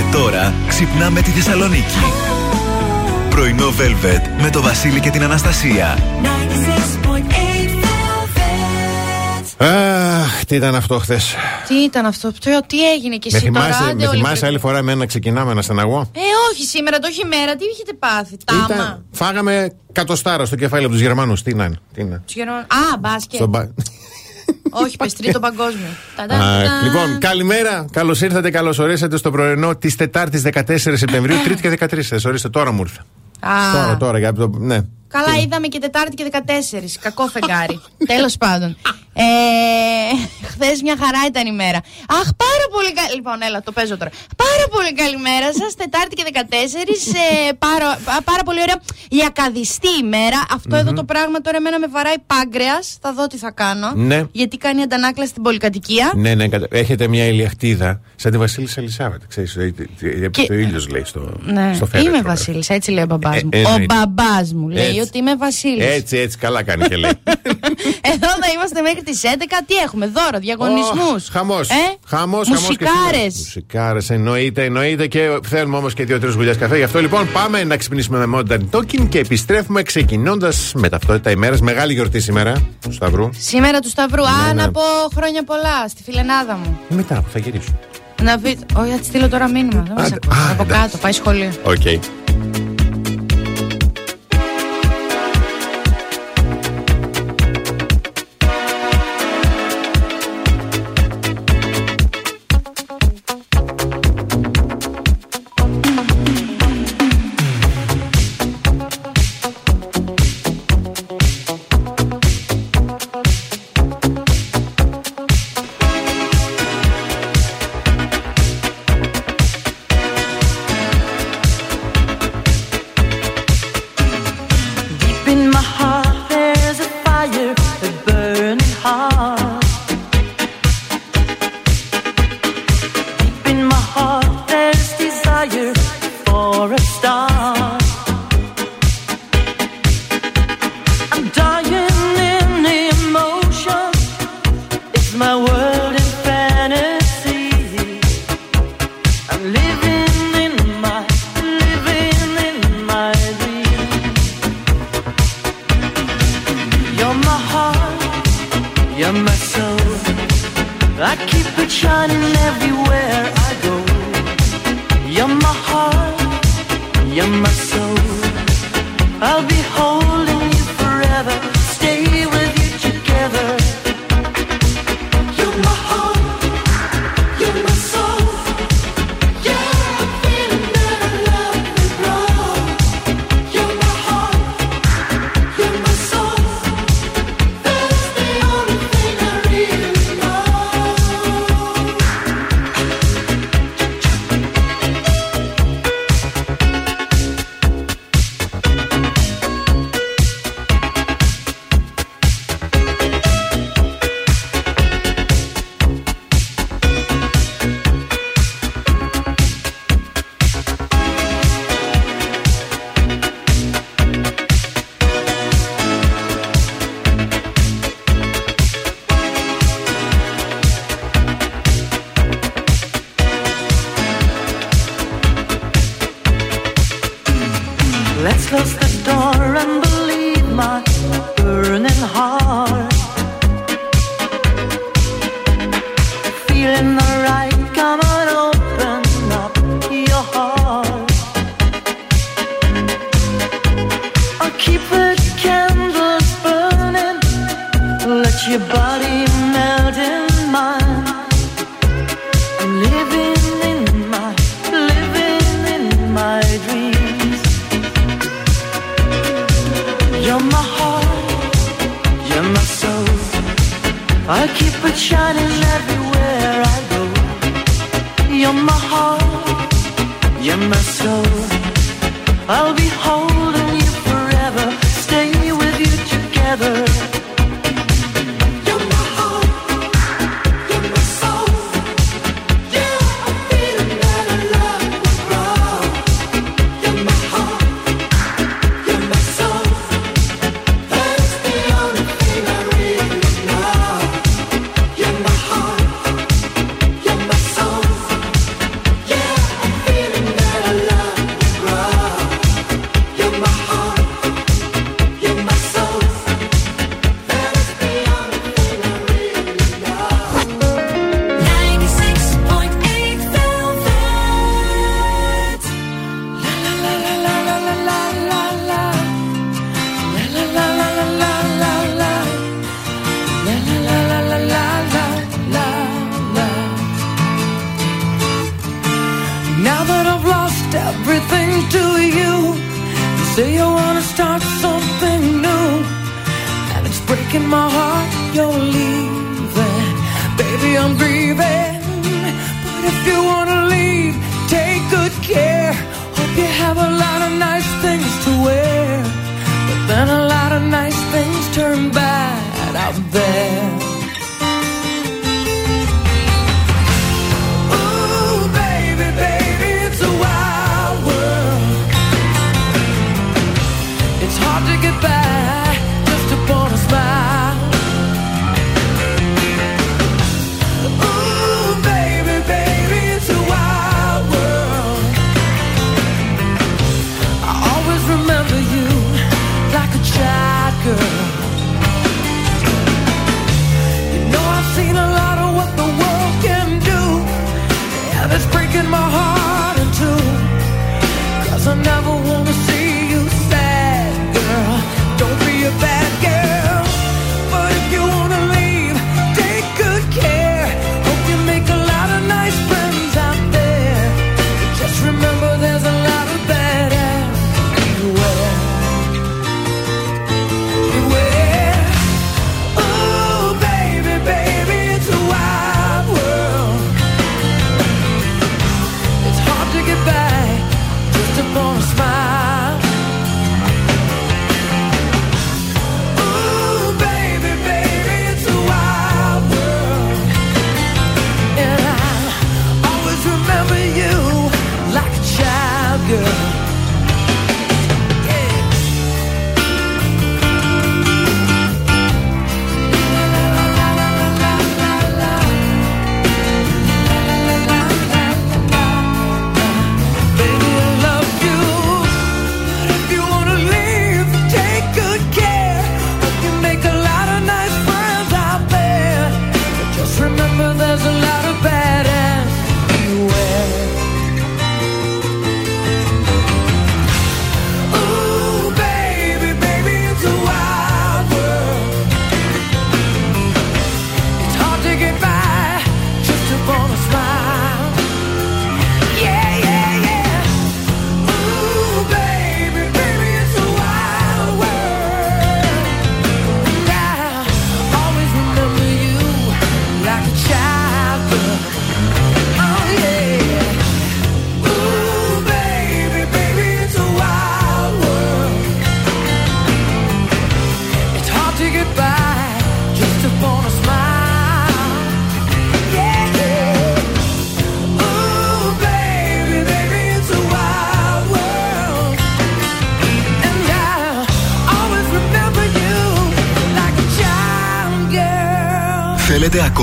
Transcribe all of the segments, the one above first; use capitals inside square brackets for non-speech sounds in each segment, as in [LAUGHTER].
Και τώρα ξυπνάμε τη Θεσσαλονίκη. Πρωινό Velvet με το Βασίλη και την Αναστασία. Αχ, τι ήταν αυτό χθες; Τι ήταν αυτό, τι έγινε και εσύ τώρα. Με θυμάσαι άλλη φορά εμένα ξεκινάμε να στεναγώ; Ε, όχι σήμερα, το όχι μέρα, τι έχετε πάθει, τάμα; Ήταν, φάγαμε κατοστάρα στο κεφάλι από τους Γερμανούς. Τι να είναι. Τι είναι. Α, μπάσκετ. Όχι, πες τρίτο παγκόσμιο. λοιπόν, καλημέρα. Καλώς ήρθατε, καλώς ορίσατε στο πρωινό της Τετάρτης 14 Σεπτεμβρίου, 3 και 13. Ορίστε, τώρα μου ήρθα. Τώρα, τώρα, για το. Ναι. Καλά, είδαμε και Τετάρτη και 14. Κακό φεγγάρι. [LAUGHS] Τέλος πάντων. Ε, Χθες μια χαρά ήταν η μέρα. Αχ, πάρα πολύ καλή. Λοιπόν, έλα, το παίζω τώρα. Πάρα πολύ καλή μέρα σας. Τετάρτη και 14. Ε, πάρα, πάρα πολύ ωραία. Η ακαδιστή ημέρα. εδώ το πράγμα τώρα εμένα με βαράει πάγκρεας. Θα δω τι θα κάνω. Ναι. Γιατί κάνει αντανάκλαση στην πολυκατοικία. Ναι, ναι, έχετε μια ηλιακτίδα. Σαν τη Βασίλισσα Ελισάβετ. Ξέρεις, και... το ήλιος λέει στο, ναι. στο φέρετρο. Είμαι Βασίλισσα, έτσι λέει ο μπαμπάς μου. Ε, ο μπαμπάς μου λέει ότι είμαι Βασίλισσα. Έτσι, έτσι, καλά κάνει και λέει. [LAUGHS] Εδώ θα είμαστε μέχρι τις 11. Τι έχουμε, δώρο, διαγωνισμούς. Oh, Χαμός. Ε; Χαμός, Μουσικάρες. Μουσικάρες, εννοείται, εννοείται και θέλουμε όμως και δύο-τρεις γουλιέ καφέ. Γι' αυτό λοιπόν πάμε να ξυπνήσουμε με Modern Talking και επιστρέφουμε ξεκινώντας με ταυτότητα ημέρας. Μεγάλη γιορτή σήμερα του Σταυρού. Σήμερα του Σταυρού. Ναι, Α, ναι. να πω χρόνια πολλά στη φιλενάδα μου. Μετά που θα γυρίσω. Να πει. Όχι, θα τη στείλω τώρα μήνυμα. Δεν Από κάτω, πάει σχολείο. OK. Okay.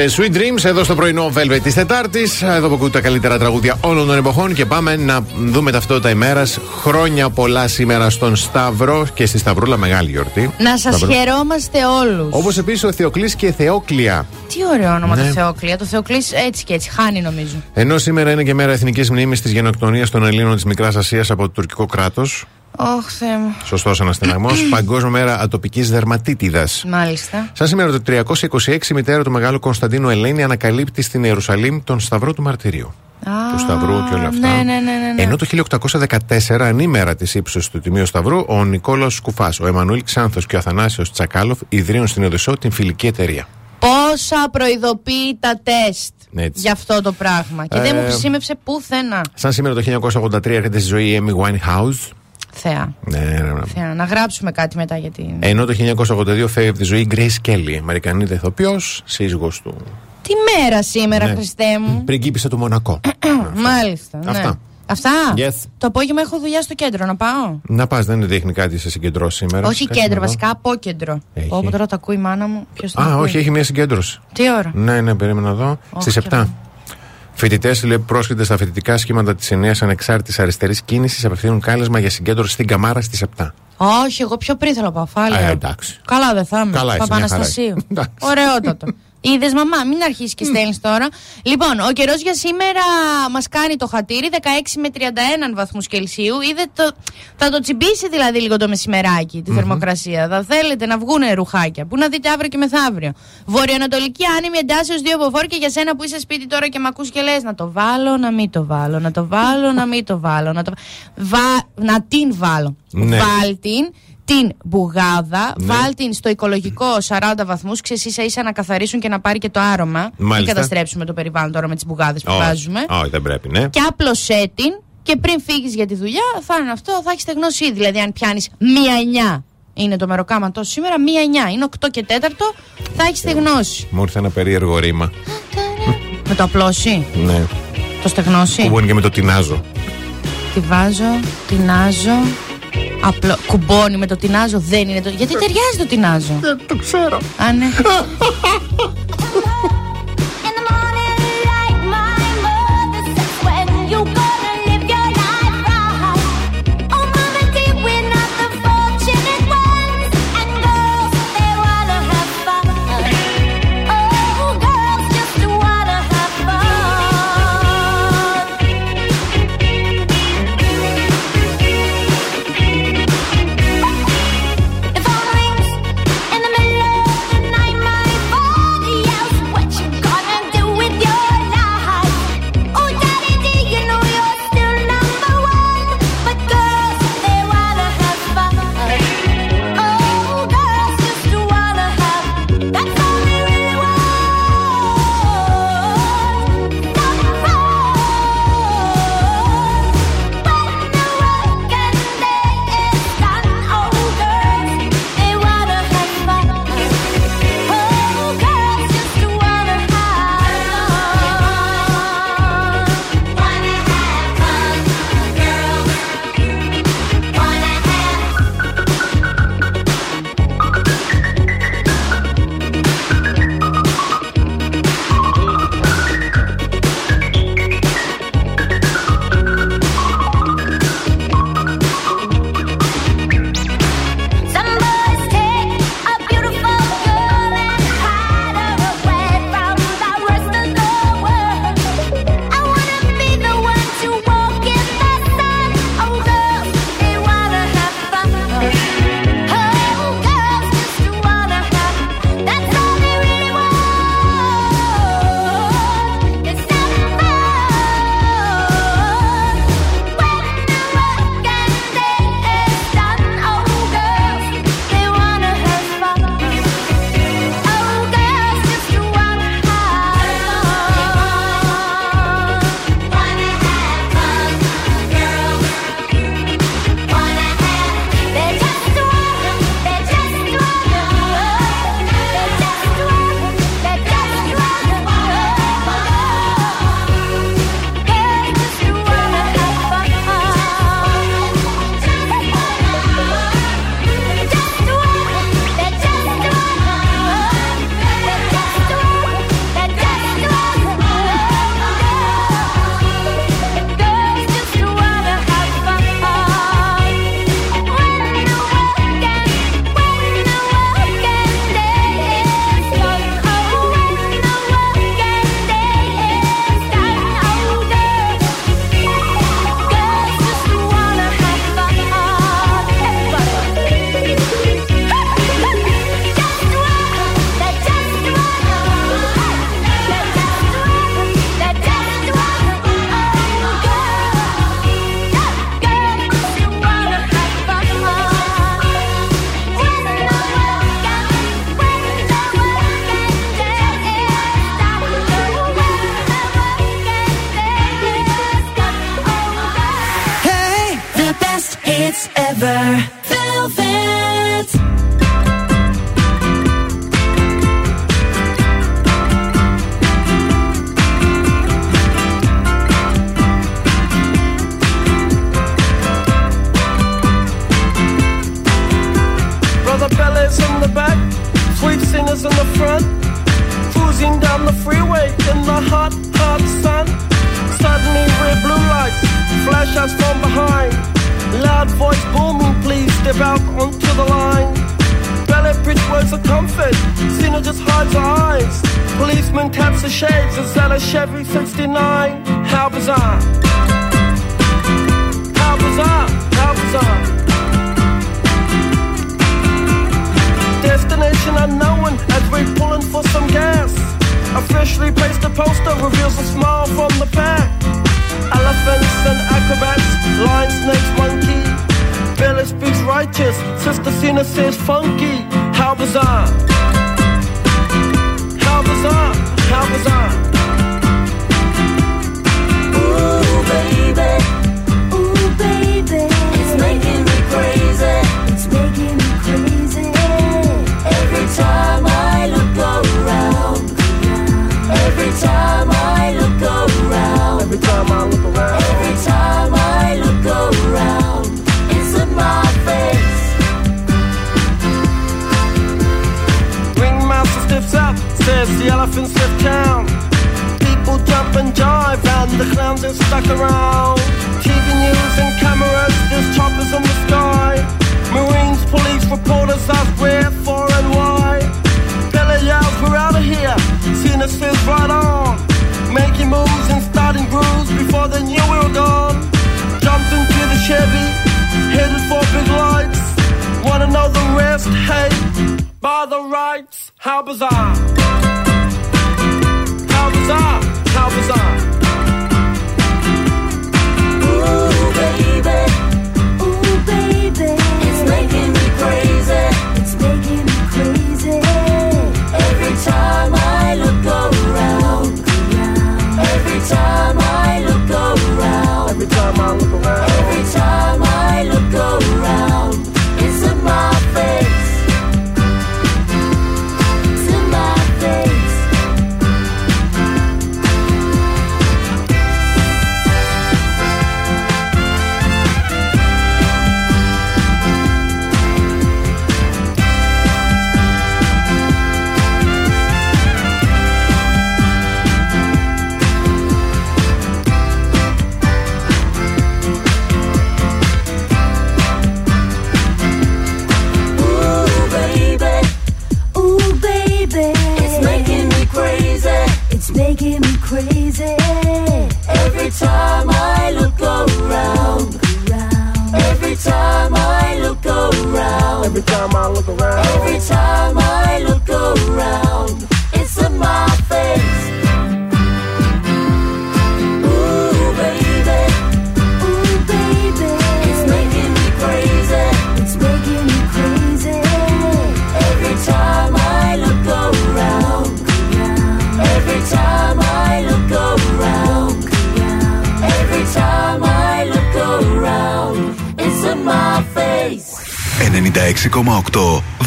Sweet Dreams, εδώ στο πρωινό Velvet της Τετάρτης. Εδώ που ακούτε τα καλύτερα τραγούδια όλων των εποχών και πάμε να δούμε ταυτότητα ημέρας. Χρόνια πολλά σήμερα στον Σταύρο και στη Σταυρούλα, μεγάλη γιορτή. Να σας χαιρόμαστε όλους. Όπως επίσης ο Θεοκλής και η Θεόκλια. Τι ωραίο όνομα Ναι. το Θεόκλια. Το Θεοκλής έτσι και έτσι χάνει νομίζω. Ενώ σήμερα είναι και μέρα εθνικής μνήμης της γενοκτονίας των Ελλήνων της Μικράς Ασίας από το τουρκικό κράτος. Ωχ, Θεέ μου. Σωστός αναστεναγμός. [CLEARS THROAT] Παγκόσμια μέρα ατοπικής δερματίτιδας. Μάλιστα. Σαν σήμερα το 326 η μητέρα του Μεγάλου Κωνσταντίνου Ελένη ανακαλύπτει στην Ιερουσαλήμ τον Σταυρό του Μαρτυρίου. Α, του Σταυρού και όλα αυτά. Ναι, ναι, ναι. ναι, ναι. Ενώ το 1814, ανήμερα της ύψωση του Τιμίου Σταυρού, ο Νικόλαο Κουφάς, ο Εμμανουήλ Ξάνθος και ο Αθανάσιος Τσακάλοφ ιδρύουν στην Οδυσσό την φιλική εταιρεία. Πόσα προειδοποιεί τα τεστ Έτσι. για αυτό το πράγμα. Και δεν Ε, μου χρησιμεύσε πουθενά. Σαν σήμερα το 1983 έρχεται στη ζωή η Amy Winehouse. Θεά. Ναι, ναι, ναι. Θεά. Να γράψουμε κάτι μετά για την. Ενώ το 1982 φεύγει από τη ζωή η Grace Kelly, Αμερικανίδα ηθοποιό, σύζυγος του. Τι μέρα σήμερα, Ναι. Χριστέ μου. Πριγκίπισσα του Μονακό. [CLEARS THROAT] Μάλιστα. ναι. Αυτά. Αυτά. Yes. Το απόγευμα έχω δουλειά στο κέντρο, να πάω; Να πας, δεν δείχνει κάτι σε συγκεντρώσει σήμερα. όχι Κάτσε κέντρο, να δω. βασικά απόκεντρο. Έχει. Όπου τώρα το ακούει η μάνα μου. Ποιος το Α, ακούει; όχι, έχει μια συγκέντρωση. Τι ώρα; Ναι, ναι, περίμενα εδώ. Όχι, Στις και 7. Εγώ. Φοιτητέ πρόσκλητε στα φοιτητικά σχήματα της ενιαίας ανεξάρτητης αριστερής κίνησης απευθύνουν κάλεσμα για συγκέντρωση στην Καμάρα στις 7. Όχι, εγώ πιο πριν θέλω να πάω. Φάλια. Ε, εντάξει. Καλά δεν θα είμαι. Καλά, είσαι, μια Παπαναστασίου. χαρά. Εντάξει. Ωραιότατο. Είδες, μαμά, μην αρχίσεις και στέλνεις τώρα. Λοιπόν, ο καιρός για σήμερα μας κάνει το χατήρι 16 με 31 βαθμούς Κελσίου. Είδε το, θα το τσιμπήσει δηλαδή λίγο το μεσημεράκι τη θερμοκρασία. Θα θέλετε να βγουν ρουχάκια. Πού να δείτε αύριο και μεθαύριο. Βορειοανατολική άνεμη εντάσσεως δύο μποφόρ και για σένα που είσαι σπίτι τώρα και με ακούς και λες να το βάλω, να μην το βάλω, να το βάλω, να μην το βάλω. Να, το... Βα... να την βάλω. Ναι. Βάλ την την μπουγάδα, Ναι. βάλ την στο οικολογικό 40 βαθμούς, ξέρεις ίσα ίσα να καθαρίσουν και να πάρει και το άρωμα. Μην Μάλιστα. καταστρέψουμε το περιβάλλον τώρα με τις μπουγάδες που Όχι, βάζουμε. όχι, δεν πρέπει, ναι. Και άπλωσέ την και πριν φύγεις για τη δουλειά, θα είναι αυτό, θα έχεις στεγνώσει ήδη. Δηλαδή, αν πιάνεις μία εννιά είναι το μεροκάματο σήμερα, μία εννιά είναι 8 και 4, θα έχεις στεγνώσει. Μου ήρθε ένα περίεργο ρήμα. Με το απλώσει, Ναι. το στεγνώσει. Κουμπώνει και με το τεινάζω. Τη βάζω, τεινάζω. Απλό, κουμπώνει με το τεινάζω, δεν είναι το. Γιατί ταιριάζει το τεινάζω; Δεν το ξέρω. Α, ναι. [LAUGHS] how bizarre!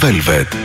Velvet.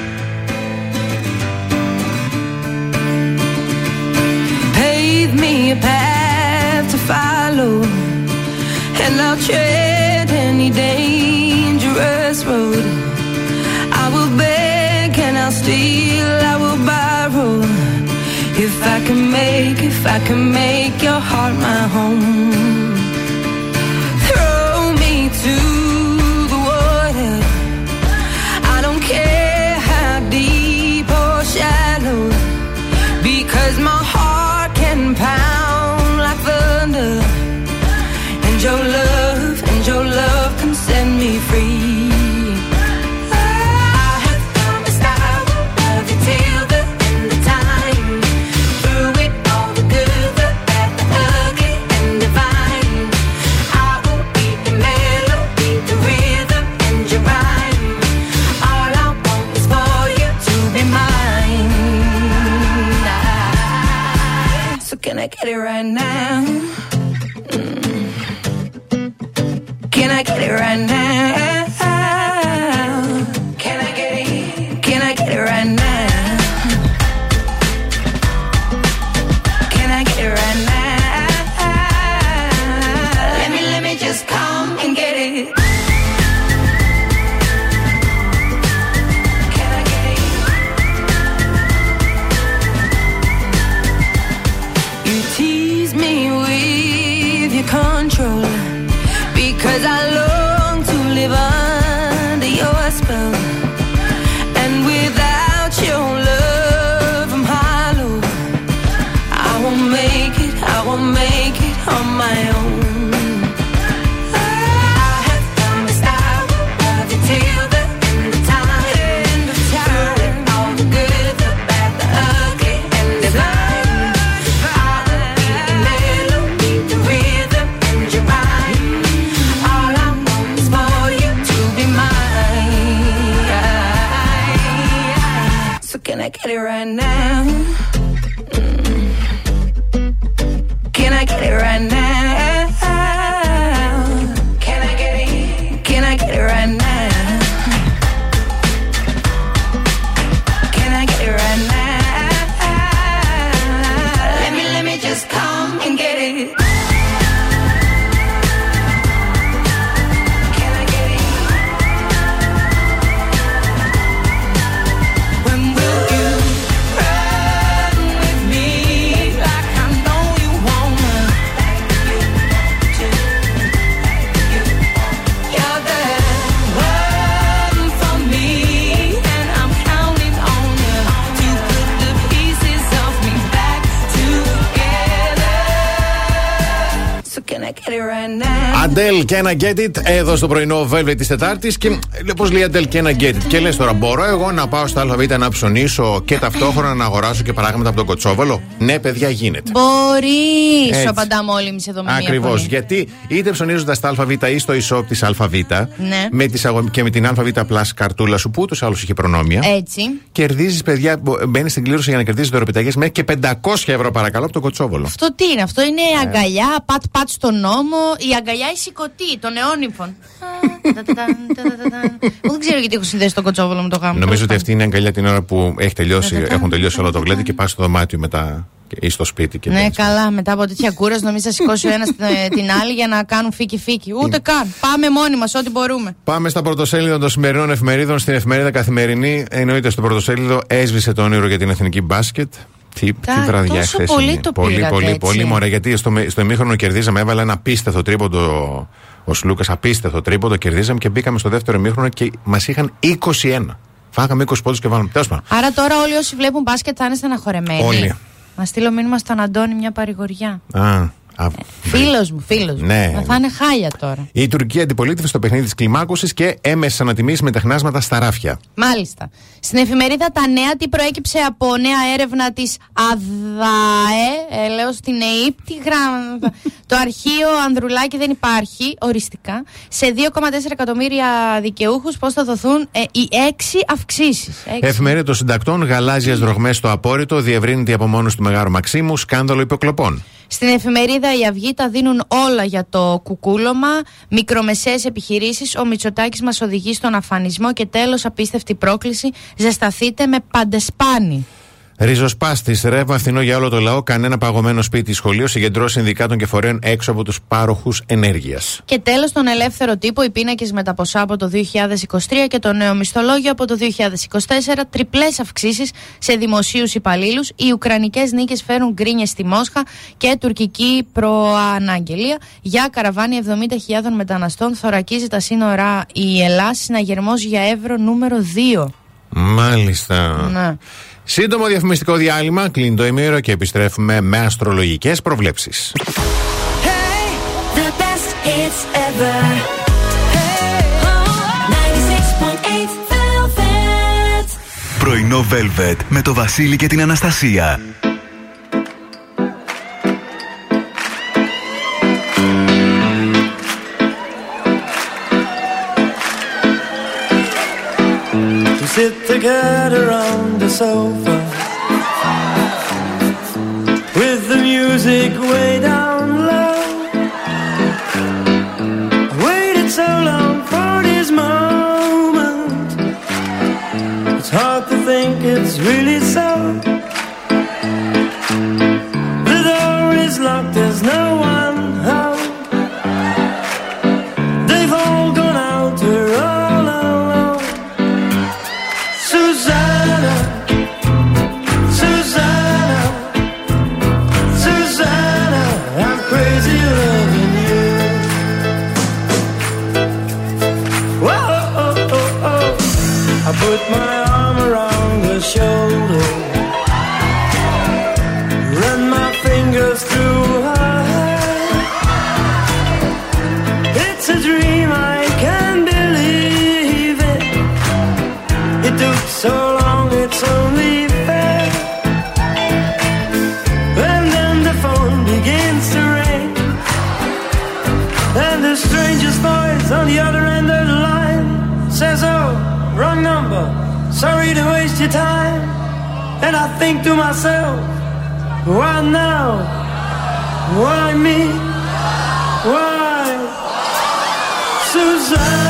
Αντέλ και ένα get it; Εδώ στο πρωινό Velvet της Τετάρτης. Και πώς λέει Αντέλ και ένα get it; Και λες τώρα, μπορώ εγώ να πάω στα ΑΒ να ψωνίσω και ταυτόχρονα να αγοράσω και πράγματα από τον Κοτσόβολο. Ναι, παιδιά, γίνεται. Μπορείς, Έτσι. σου απαντάμε όλοι εμείς εδώ με μία Ακριβώς. φωνή. Γιατί είτε ψωνίζοντας τα ΑΒ ή στο e-shop της ΑΒ Ναι. με τις αγο... και με την ΑΒ Plus καρτούλα σου που ούτως ή άλλως είχε προνόμια. Έτσι. Κερδίζεις, παιδιά, μπαίνεις στην κλήρωση για να κερδίσει δωροπιταγές μέχρι και 500 ευρώ παρακαλώ από τον Κοτσόβολο. Αυτό τι είναι, αυτό είναι Ε. αγκαλιά, πατ-πατ στον νόμο, η αγκαλιά η σηκωτή των αιώνυφων. [LAUGHS] Εγώ δεν ξέρω γιατί έχω συνδέσει τον κοτσόβολο με το γάμο. Νομίζω ότι Τέλος αυτή είναι η αγκαλιά την ώρα που έχει τελειώσει, Τα-τα-τα, έχουν τελειώσει όλο το τα-τα-τα. γλέντι και πας στο δωμάτιο μετά και- ή στο σπίτι. Και Ναι, τέτοια. καλά. Μετά από τέτοια κούραση, νομίζω θα σηκώσει ο ένας την άλλη για να κάνουν φίκι-φίκι. Ούτε καν. Πάμε μόνοι μας, ό,τι μπορούμε. Πάμε στα πρωτοσέλιδα των σημερινών εφημερίδων. Στην εφημερίδα Καθημερινή, εννοείται στο πρωτοσέλιδο, έσβησε το όνειρο για την εθνική μπάσκετ. Τι, Κα- τι βραδιά τόσο χθες πολύ είναι. το πολύ, πήρατε πολύ, έτσι. πολύ μωρέ. Γιατί στο, με- στο ημίχρονο κερδίζαμε, έβαλε ένα απίστευτο τρίποντο ο Σλούκας, απίστευτο τρίποντο. Κερδίζαμε και μπήκαμε στο δεύτερο ημίχρονο και μας είχαν 21. Φάγαμε 20 πόντους και βάλαμε. Τέλος πάντων. Άρα τώρα όλοι όσοι βλέπουν μπάσκετ θα είναι στεναχωρεμένοι. Όλοι. Να στείλω μήνυμα στον Αντώνη μια παρηγοριά. Α, α, Φίλος μου, φίλος μου. Ναι. Να θα είναι χάλια τώρα. Η Τουρκία αντιπολίτευε στο παιχνίδι της κλιμάκωσης και έμεσες ανατιμήσεις με τεχνάσματα στα ράφια. Μάλιστα. Στην εφημερίδα Τα Νέα, τι προέκυψε από νέα έρευνα της ΑΔΑΕ, ε, λέω στην ΕΕΠ, τι γράμμα. [LAUGHS] το αρχείο Ανδρουλάκη δεν υπάρχει οριστικά. Σε 2,4 εκατομμύρια δικαιούχους, πώς θα δοθούν ε, οι έξι αυξήσεις. Εφημερίδα των συντακτών, γαλάζιες δρογμές στο απόρριτο, διευρύνεται η απομόνωση του Μεγάρου Μαξίμου, σκάνδαλο υποκλοπών. Στην εφημερίδα Η Αυγή τα δίνουν όλα για το κουκούλωμα. Μικρομεσαίες επιχειρήσεις, ο Μητσοτάκης μας οδηγεί στον αφανισμό και τέλος απίστευτη πρόκληση. Ζεσταθείτε με παντεσπάνι. Ριζοσπάστης, ρεύμα φθηνό για όλο το λαό, κανένα παγωμένο σπίτι ή σχολείο, συγκεντρώσει συνδικάτων και φορέων έξω από τους πάροχους ενέργειας. Και τέλος τον ελεύθερο τύπο, οι πίνακες με τα ποσά από το 2023 και το νέο μισθολόγιο από το 2024, τριπλές αυξήσεις σε δημοσίους υπαλλήλους. Οι ουκρανικές νίκες φέρουν γκρίνιες στη Μόσχα και τουρκική προαναγγελία για καραβάνι 70.000 μεταναστών. Θωρακίζει τα σύνορα η Ελλάδα, συναγερμός για ευρώ νούμερο 2. Μάλιστα. Ναι. Σύντομο διαφημιστικό διάλειμμα, κλείνει το ημίρο και επιστρέφουμε με αστρολογικές προβλέψεις. The best hits ever. Hey, 96.8 Velvet. Πρωινό Velvet με το Βασίλη και την Αναστασία. Sit together on the sofa with the music way down low. Waited so long for this moment. It's hard to think it's really so long it's only fair. And then the phone begins to ring, and the strangest voice on the other end of the line says, "Oh, wrong number. Sorry to waste your time." And I think to myself, "Why now? Why me? Why, Suzanne?"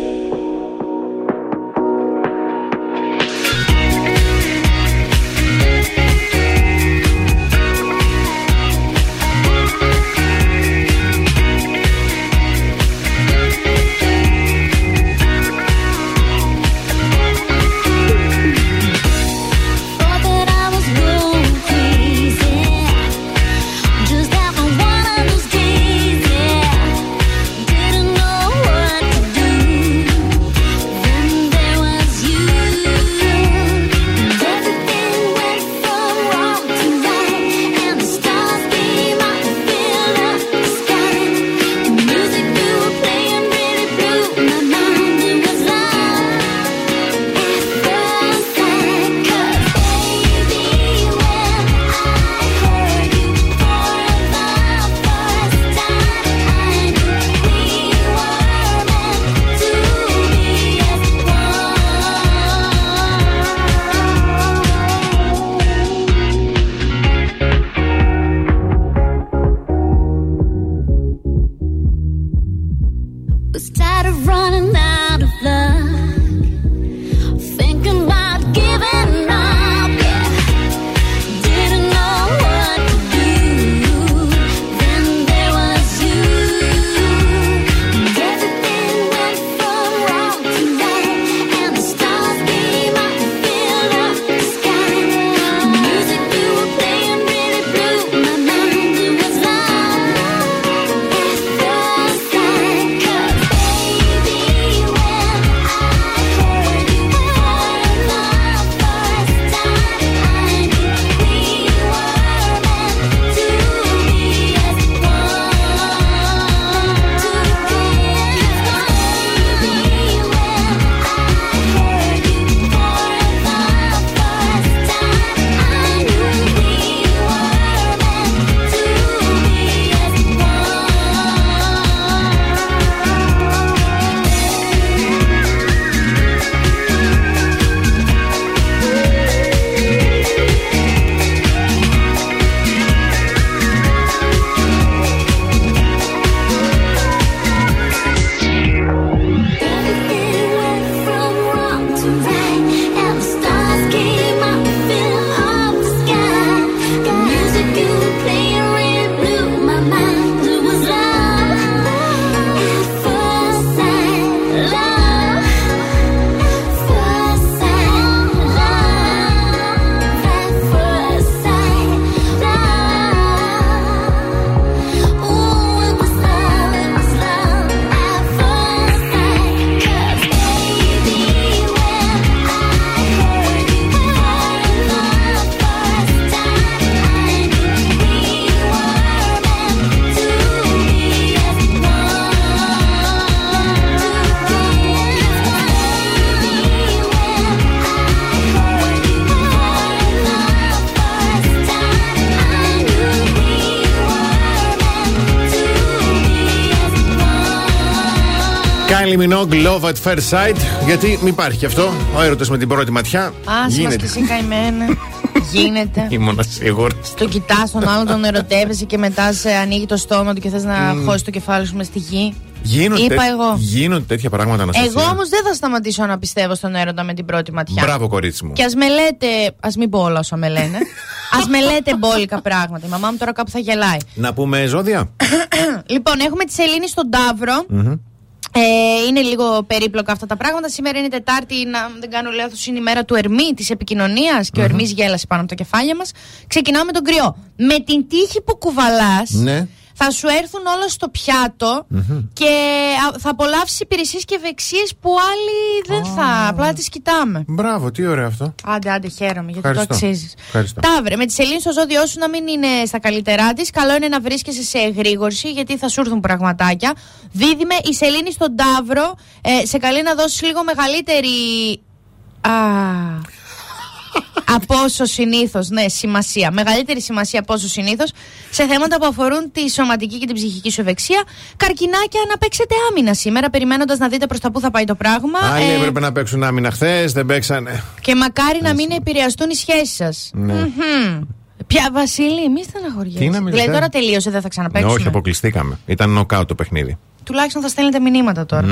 Love at First Sight. Γιατί μην υπάρχει αυτό. Ο έρωτας με την πρώτη ματιά. Άσε μας και γίνεται. εσύ καημένα. [LAUGHS] Γίνεται. Ήμουν σίγουρη. Το κοιτάς τον άλλον, τον ερωτεύεσαι και μετά σε ανοίγει το στόμα του και θες να χώσει το κεφάλι σου με στη γη. Γίνονται, Είπα τέ- εγώ. γίνονται τέτοια πράγματα να Εγώ όμως δεν θα σταματήσω να πιστεύω στον έρωτα με την πρώτη ματιά. Μπράβο, κορίτσι μου. Και ας με λέτε. Α μην πω όλα όσα με λένε. [LAUGHS] ας με λέτε μπόλικα πράγματα. Η μαμά μου τώρα κάπου θα γελάει. Να πούμε ζώδια; [COUGHS] λοιπόν, έχουμε τη Σελήνη στον ταυρο Ε, είναι λίγο περίπλοκα αυτά τα πράγματα. Σήμερα είναι Τετάρτη, να δεν κάνω λάθος, είναι η μέρα του Ερμή, της επικοινωνίας. Και ο Ερμής γέλασε πάνω από τα κεφάλια μας. Ξεκινάω με τον κρυό. Με την τύχη που κουβαλάς, Ναι. Θα σου έρθουν όλα στο πιατο και α, θα απολαύσεις υπηρεσίες και ευεξίες που άλλοι δεν θα. Απλά τις κοιτάμε. Μπράβο, τι ωραίο αυτό. Άντε, άντε, χαίρομαι γιατί Ευχαριστώ. το αξίζεις. Ευχαριστώ. Ταύρε, με τη σελήνη στο ζώδιό σου να μην είναι στα καλύτερά της. Καλό είναι να βρίσκεσαι σε εγρήγορση γιατί θα σου έρθουν πραγματάκια. Δίδυμε, η σελήνη στον Ταύρο ε, σε καλεί να δώσεις λίγο μεγαλύτερη. Α, από όσο συνήθως, ναι, σημασία. Μεγαλύτερη σημασία από όσο συνήθως σε θέματα που αφορούν τη σωματική και την ψυχική σου ευεξία. Καρκινάκια να παίξετε άμυνα σήμερα, περιμένοντας να δείτε προς τα πού θα πάει το πράγμα. Άλλοι Ε, έπρεπε να παίξουν άμυνα χθες, δεν παίξανε. και μακάρι να μην επηρεαστούν οι σχέσεις σας. Ναι. Πια, Βασίλη, μη στεναχωριέσαι. Τι να μην Δηλαδή στέλνω. τώρα τελείωσε, δεν θα ξαναπέξουμε. Όχι, αποκλειστήκαμε. Ήταν νοκάου το παιχνίδι. Τουλάχιστον θα στέλνετε μηνύματα τώρα.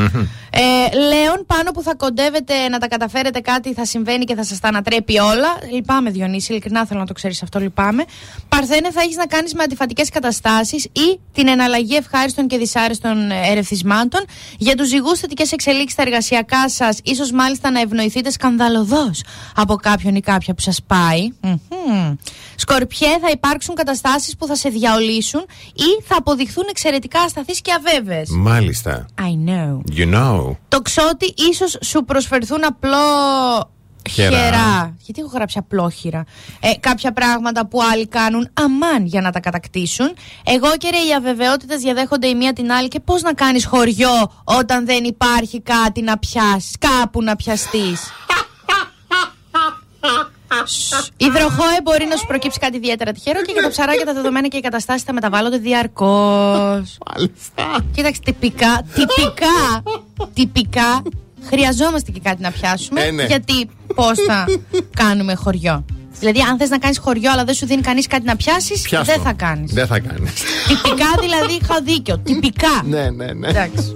Ε, Λέων, πάνω που θα κοντεύετε να τα καταφέρετε κάτι, θα συμβαίνει και θα σας τα ανατρέπει όλα. Λυπάμαι, Διονύση, ειλικρινά θέλω να το ξέρεις αυτό, λυπάμαι. Παρθένε, θα έχεις να κάνεις με αντιφατικές καταστάσεις ή την εναλλαγή ευχάριστων και δυσάρεστων ε, ερεθισμάτων. Για τους ζυγούς, θετικές εξελίξεις στα εργασιακά σας, ίσως μάλιστα να ευνοηθείτε σκανδαλωδώς από κάποιον ή κάποια που σας πάει. Μμμ. Σκορπιέ, θα υπάρξουν καταστάσεις που θα σε διαολίσουν ή θα αποδειχθούν εξαιρετικά ασταθείς και αβέβαιες. Μάλιστα. I know. You know. Το ξότι ίσως σου προσφερθούν απλό. Χερά. Γιατί έχω γράψει απλόχειρα. Ε, κάποια πράγματα που άλλοι κάνουν αμάν για να τα κατακτήσουν. Εγώ και ρε, οι αβεβαιότητε διαδέχονται η μία την άλλη. Και πώς να κάνεις χωριό όταν δεν υπάρχει κάτι να πιάσεις, κάπου να πιαστείς. [LAUGHS] Υδροχόε μπορεί να σου προκύψει κάτι ιδιαίτερα τυχερό και για τα ψαράκια τα δεδομένα και οι καταστάσεις θα μεταβάλλονται διαρκώς. [LAUGHS] Μάλιστα. Κοίταξε, τυπικά, τυπικά, τυπικά χρειαζόμαστε και κάτι να πιάσουμε. Ε, ναι. Γιατί πώς θα κάνουμε χωριό. Δηλαδή, αν θες να κάνεις χωριό, αλλά δεν σου δίνει κανείς κάτι να πιάσεις, Πιάστο. δεν θα κάνεις. Δεν θα κάνεις. Τυπικά δηλαδή είχα δίκιο. Τυπικά. ναι, ναι, ναι. Εντάξει.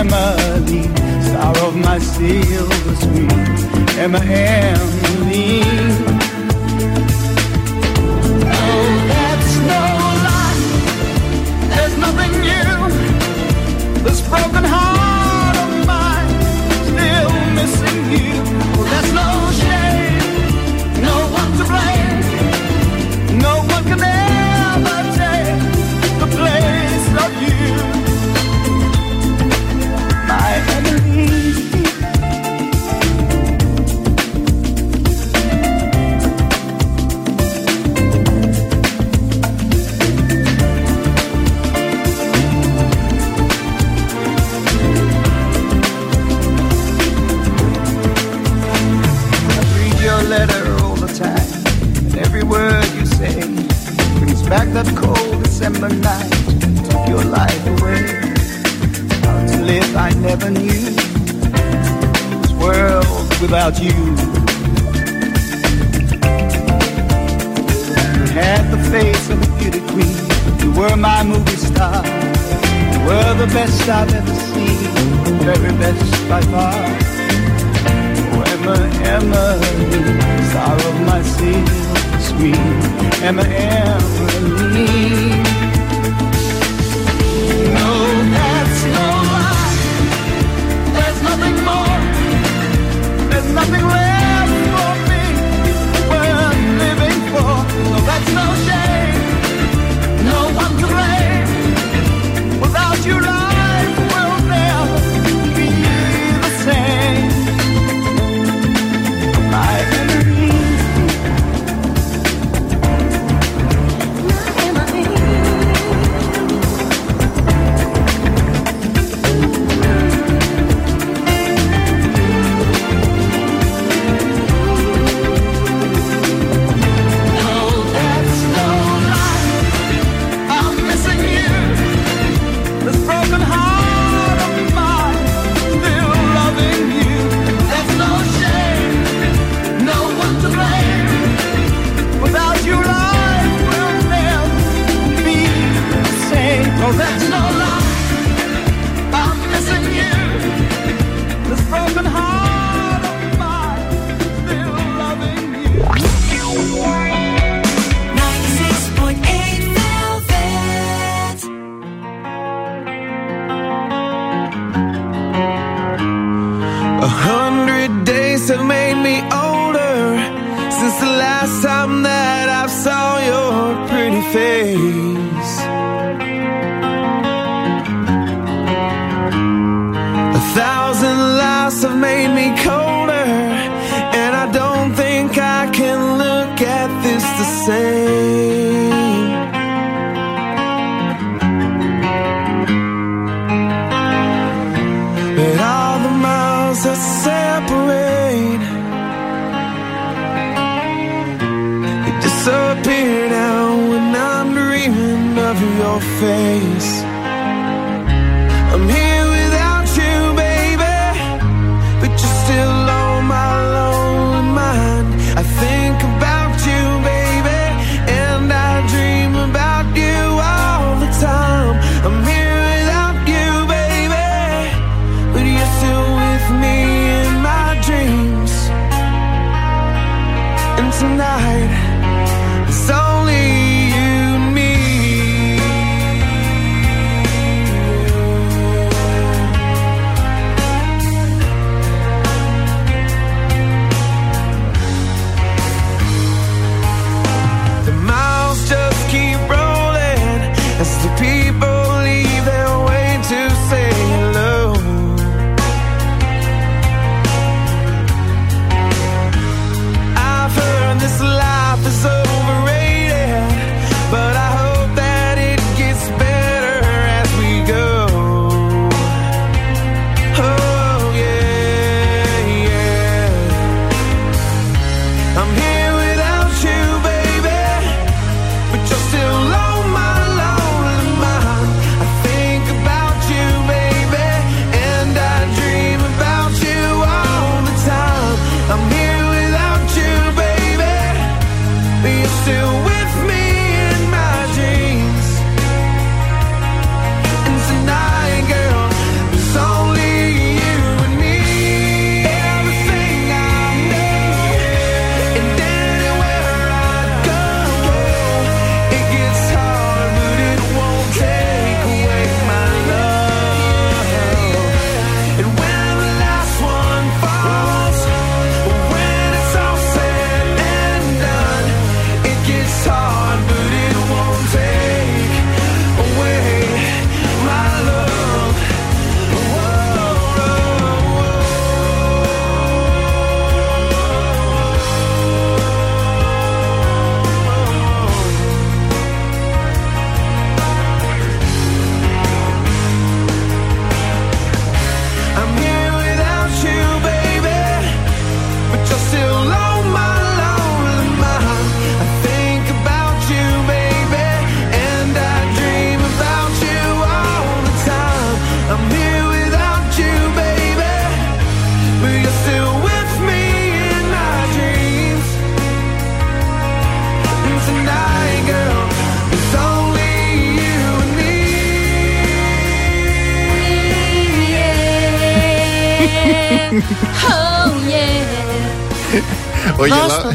Emily, star of my silver screen. Emma Emily. Oh, that's no lie. There's nothing new. This broken heart.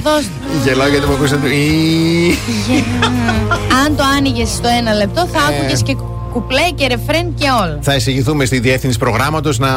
Δώσ' γελάω- το, δώσ' το. Γελάω γιατί μου ακούσατε. το «Ι». [LAUGHS] Αν το άνοιγες στο ένα λεπτό, θα Ε. άκουγες και κουπλέ και ρεφρέν και όλα. Θα εισηγηθούμε στη διεύθυνση προγράμματος να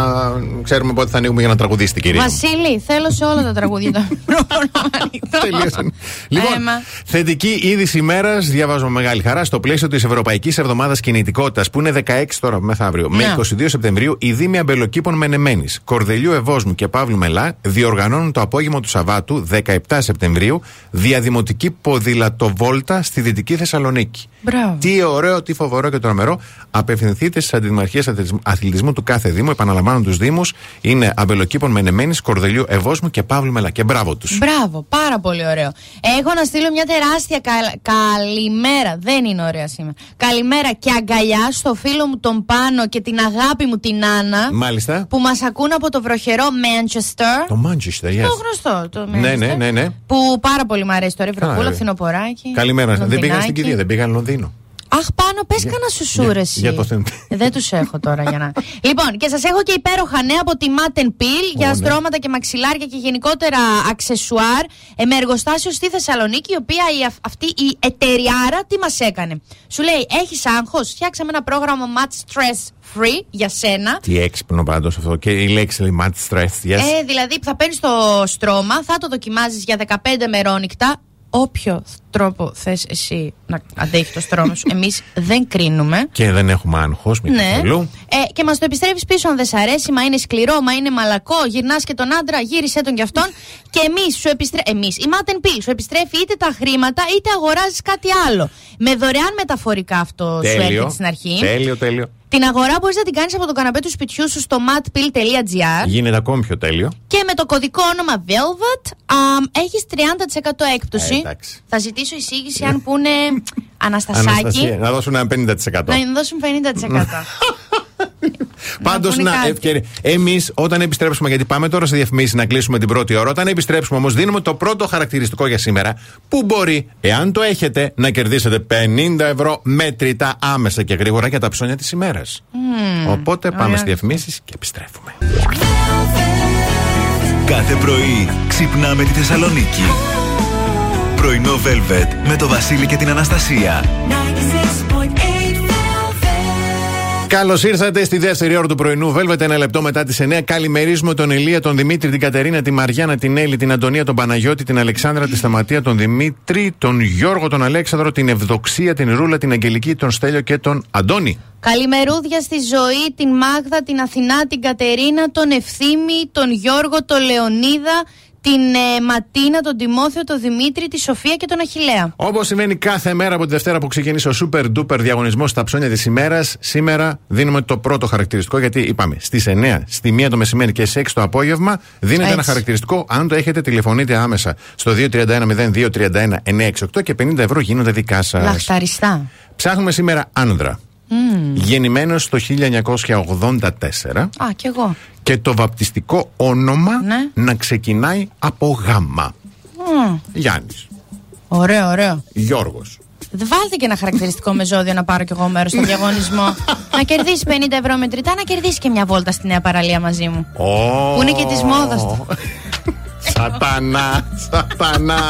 ξέρουμε πότε θα ανοίγουμε για να τραγουδήσετε, κυρία. μου. Βασίλη, θέλω σε όλα τα τραγούδια το μικρόφωνο ανοιχτό. Τελείωσαν. Λοιπόν, Έμα. θετική είδηση ημέρα, διαβάζω με μεγάλη χαρά, στο πλαίσιο της Ευρωπαϊκής Εβδομάδας Κινητικότητας, που είναι 16 τώρα μεθαύριο, με Ναι. 22 Σεπτεμβρίου, οι Δήμοι Αμπελοκήπων Μενεμένης, Κορδελιού Ευόσμου και Παύλου Μελά διοργανώνουν το απόγευμα του Σαββάτου, 17 Σεπτεμβρίου, διαδημοτική ποδηλατοβόλτα στη Δυτική Θεσσαλονίκη. Μπράβο. Τι ωραίο, τι φοβερό και τρομερό. Απευθυνθείτε στις αντιδημαρχίε αθλητισμού του κάθε Δήμου. Επαναλαμβάνω τους Δήμους. Είναι Αμπελοκήπων Μενεμένης, Κορδελιού Ευόσμου και Παύλου Μελά. Και μπράβο τους. Μπράβο, πάρα πολύ ωραίο. Έχω να στείλω μια τεράστια κα- καλημέρα. Δεν είναι ωραία σήμερα. Καλημέρα και αγκαλιά στο φίλο μου τον Πάνο και την αγάπη μου την Άννα. Μάλιστα. Που μας ακούν από το βροχερό Manchester. Το Manchester, yes. Το γνωστό το Ναι, ναι, Manchester, ναι, ναι. Που πάρα πολύ μου αρέσει τώρα η Καλά, βροχούλα, ρε. φθινοποράκι. Καλημέρα. Δεν πήγαν στην Λονδινάκι. κυρία, δεν πήγαν Λονδίνο. Αχ, πάνω, πες κανένα σουσούρε. για- για το θέμα. Δεν τους έχω τώρα για να. [LAUGHS] λοιπόν, και σας έχω και υπέροχα νέα από τη Matten Peel για ναι. στρώματα και μαξιλάρια και γενικότερα αξεσουάρ ε, με εργοστάσιο στη Θεσσαλονίκη, η οποία η, αυ- αυτή η εταιριάρα τι μας έκανε; Σου λέει, έχεις άγχος, φτιάξαμε ένα πρόγραμμα Match Stress Free για σένα. Τι έξυπνο πάντως αυτό. Και η λέξη λέει mad stress, yes. Ε, δηλαδή θα παίρνεις το στρώμα, θα το δοκιμάζεις για 15 μερόνυχτα. Όποιο τρόπο θες εσύ να αντέχει το στρώμα σου, εμείς δεν κρίνουμε. Και δεν έχουμε άγχος, μην Ναι. καθόλου. Ε, και μας το επιστρέφεις πίσω αν δεν σ' αρέσει, μα είναι σκληρό, μα είναι μαλακό. Γυρνάς και τον άντρα, γύρισε τον κι αυτόν. και εμείς σου επιστρέφει. Εμείς, η Matten P, σου επιστρέφει είτε τα χρήματα είτε αγοράζεις κάτι άλλο. Με δωρεάν μεταφορικά αυτό σου Τέλειο. έρχεται στην αρχή. Τέλειο, τέλειο. Την αγορά μπορείς να την κάνεις από το καναπέ του σπιτιού σου στο matpill.gr Γίνεται ακόμη πιο τέλειο. και με το κωδικό όνομα Velvet έχεις 30% έκπτωση. Ε, εντάξει. Θα ζητήσω εισήγηση αν πούνε [LAUGHS] Αναστασάκι. Αναστασία, να δώσουν ένα 50%. Να δώσουν 50%. [LAUGHS] Πάντως, πούνε να, κάτι. ευκαιρία. Εμείς, όταν επιστρέψουμε, γιατί πάμε τώρα σε διαφημίσεις να κλείσουμε την πρώτη ώρα, όταν επιστρέψουμε όμως, δίνουμε το πρώτο χαρακτηριστικό για σήμερα, που μπορεί, εάν το έχετε, να κερδίσετε 50 ευρώ μέτρητα άμεσα και γρήγορα για τα ψώνια της ημέρας. Οπότε πάμε ωραία. στις διαφημίσεις και επιστρέφουμε. Κάθε πρωί ξυπνάμε τη Θεσσαλονίκη. Πρωινό Velvet με το Βασίλη και την Αναστασία. Καλώς ήρθατε στη δεύτερη ώρα του πρωινού. Βέλβεται ένα λεπτό μετά τις 9. Καλημερίζουμε τον Ηλία, τον Δημήτρη, την Κατερίνα, τη Μαριάννα, την Έλλη, την Αντωνία, τον Παναγιώτη, την Αλεξάνδρα, τη Σταματία, τον Δημήτρη, τον Γιώργο, τον Αλέξανδρο, την Ευδοξία, την Ρούλα, την Αγγελική, τον Στέλιο και τον Αντώνη. Καλημερούδια στη ζωή, την Μάγδα, την Αθηνά, την Κατερίνα, τον Ευθύμη, τον Γιώργο, τον Λεωνίδα, την ε, Ματίνα, τον Τιμόθεο, τον Δημήτρη, τη Σοφία και τον Αχηλέα. Όπως συμβαίνει κάθε μέρα από τη Δευτέρα που ξεκίνησε ο Super Duper διαγωνισμός στα ψώνια της ημέρας, σήμερα δίνουμε το πρώτο χαρακτηριστικό γιατί είπαμε στις 9, στη 1 το μεσημέρι και στις 6 το απόγευμα δίνετε Έτσι. ένα χαρακτηριστικό. Αν το έχετε, τηλεφωνείτε άμεσα στο 231-0231-968 και 50 ευρώ γίνονται δικά σας. Λαχταριστά. Ψάχνουμε σήμερα άνδρα. Γεννημένος το 1984 Α, κι εγώ. και το βαπτιστικό όνομα Ναι. να ξεκινάει από γάμα. Μμ, Γιάννης, Ωραίο, ωραίο. Γιώργος. Δεν Βάλτε και ένα χαρακτηριστικό με ζώδιο να πάρω κι εγώ μέρος στο διαγωνισμό. [LAUGHS] να κερδίσει 50 ευρώ μετρητά, να κερδίσει και μια βόλτα στη νέα παραλία μαζί μου. Ω. Που είναι και της μόδας του. Σατανά, σατανά.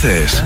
χθες.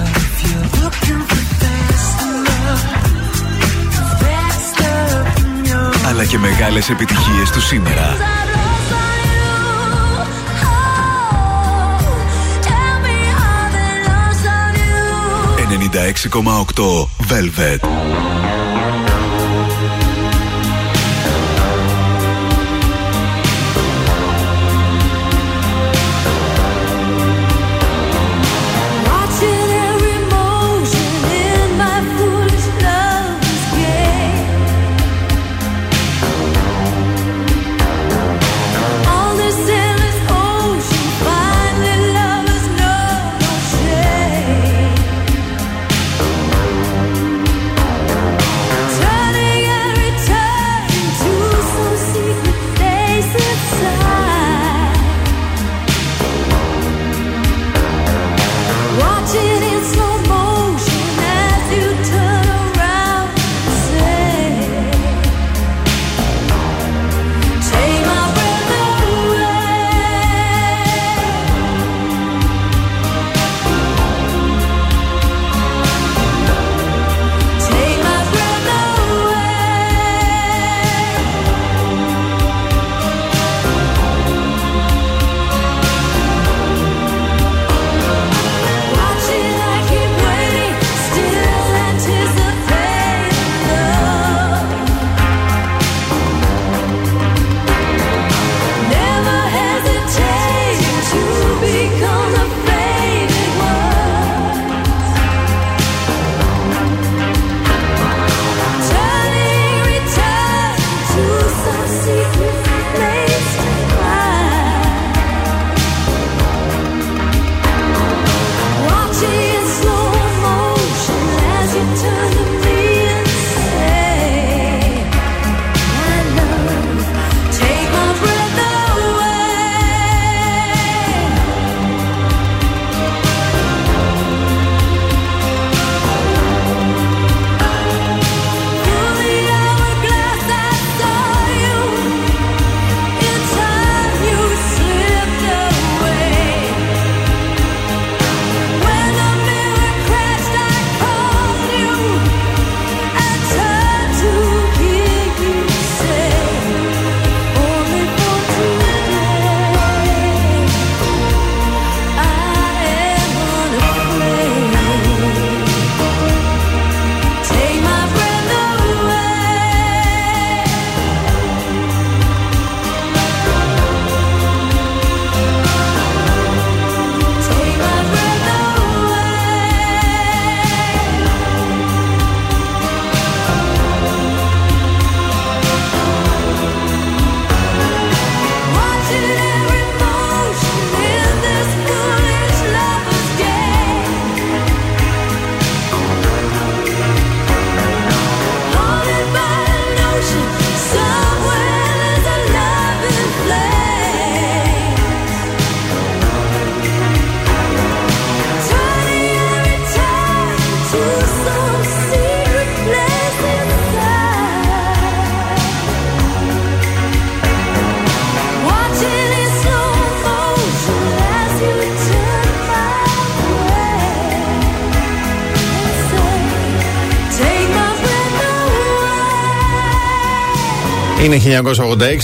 Είναι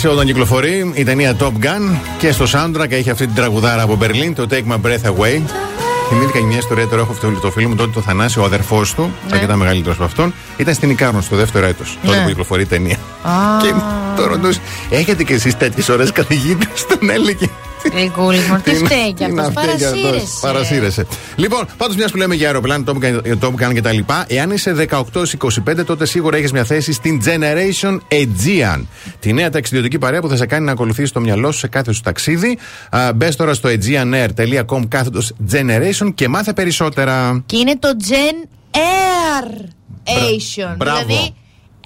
1986 όταν κυκλοφορεί η ταινία Top Gun και στο soundtrack έχει αυτή την τραγουδάρα από Μπερλίν, το Take My Breath Away. Θυμήθηκα μια ιστορία τώρα, έχω αυτό το φίλο μου τότε το Θανάση, ο αδερφός του, αρκετά μεγαλύτερος από αυτόν, ήταν στην Ικάρον στο δεύτερο έτος, τότε Ναι. που κυκλοφορεί η ταινία. Και το ρωτούσε, έχετε κι εσείς τέτοιες ώρες καθηγητέ, τον έλεγε. Γλυκούλη μου, τι είναι- φταίει κι τι να αυτός. φταίει κι αυτός. Παρασύρεσαι. Παρασύρεσαι. Λοιπόν, πάντως μιας που λέμε για αεροπλάνο, Top Gun, Top Gun και τα λοιπά, εάν είσαι 18-25, τότε σίγουρα έχεις μια θέση στην Generation Aegean. Τη νέα ταξιδιωτική παρέα που θα σε κάνει να ακολουθήσεις το μυαλό σου σε κάθε σου ταξίδι. Μπες τώρα στο aegeanair.com κάθετος Generation και μάθε περισσότερα. Και είναι το Gen Air Asian. μπράβο. Δηλαδή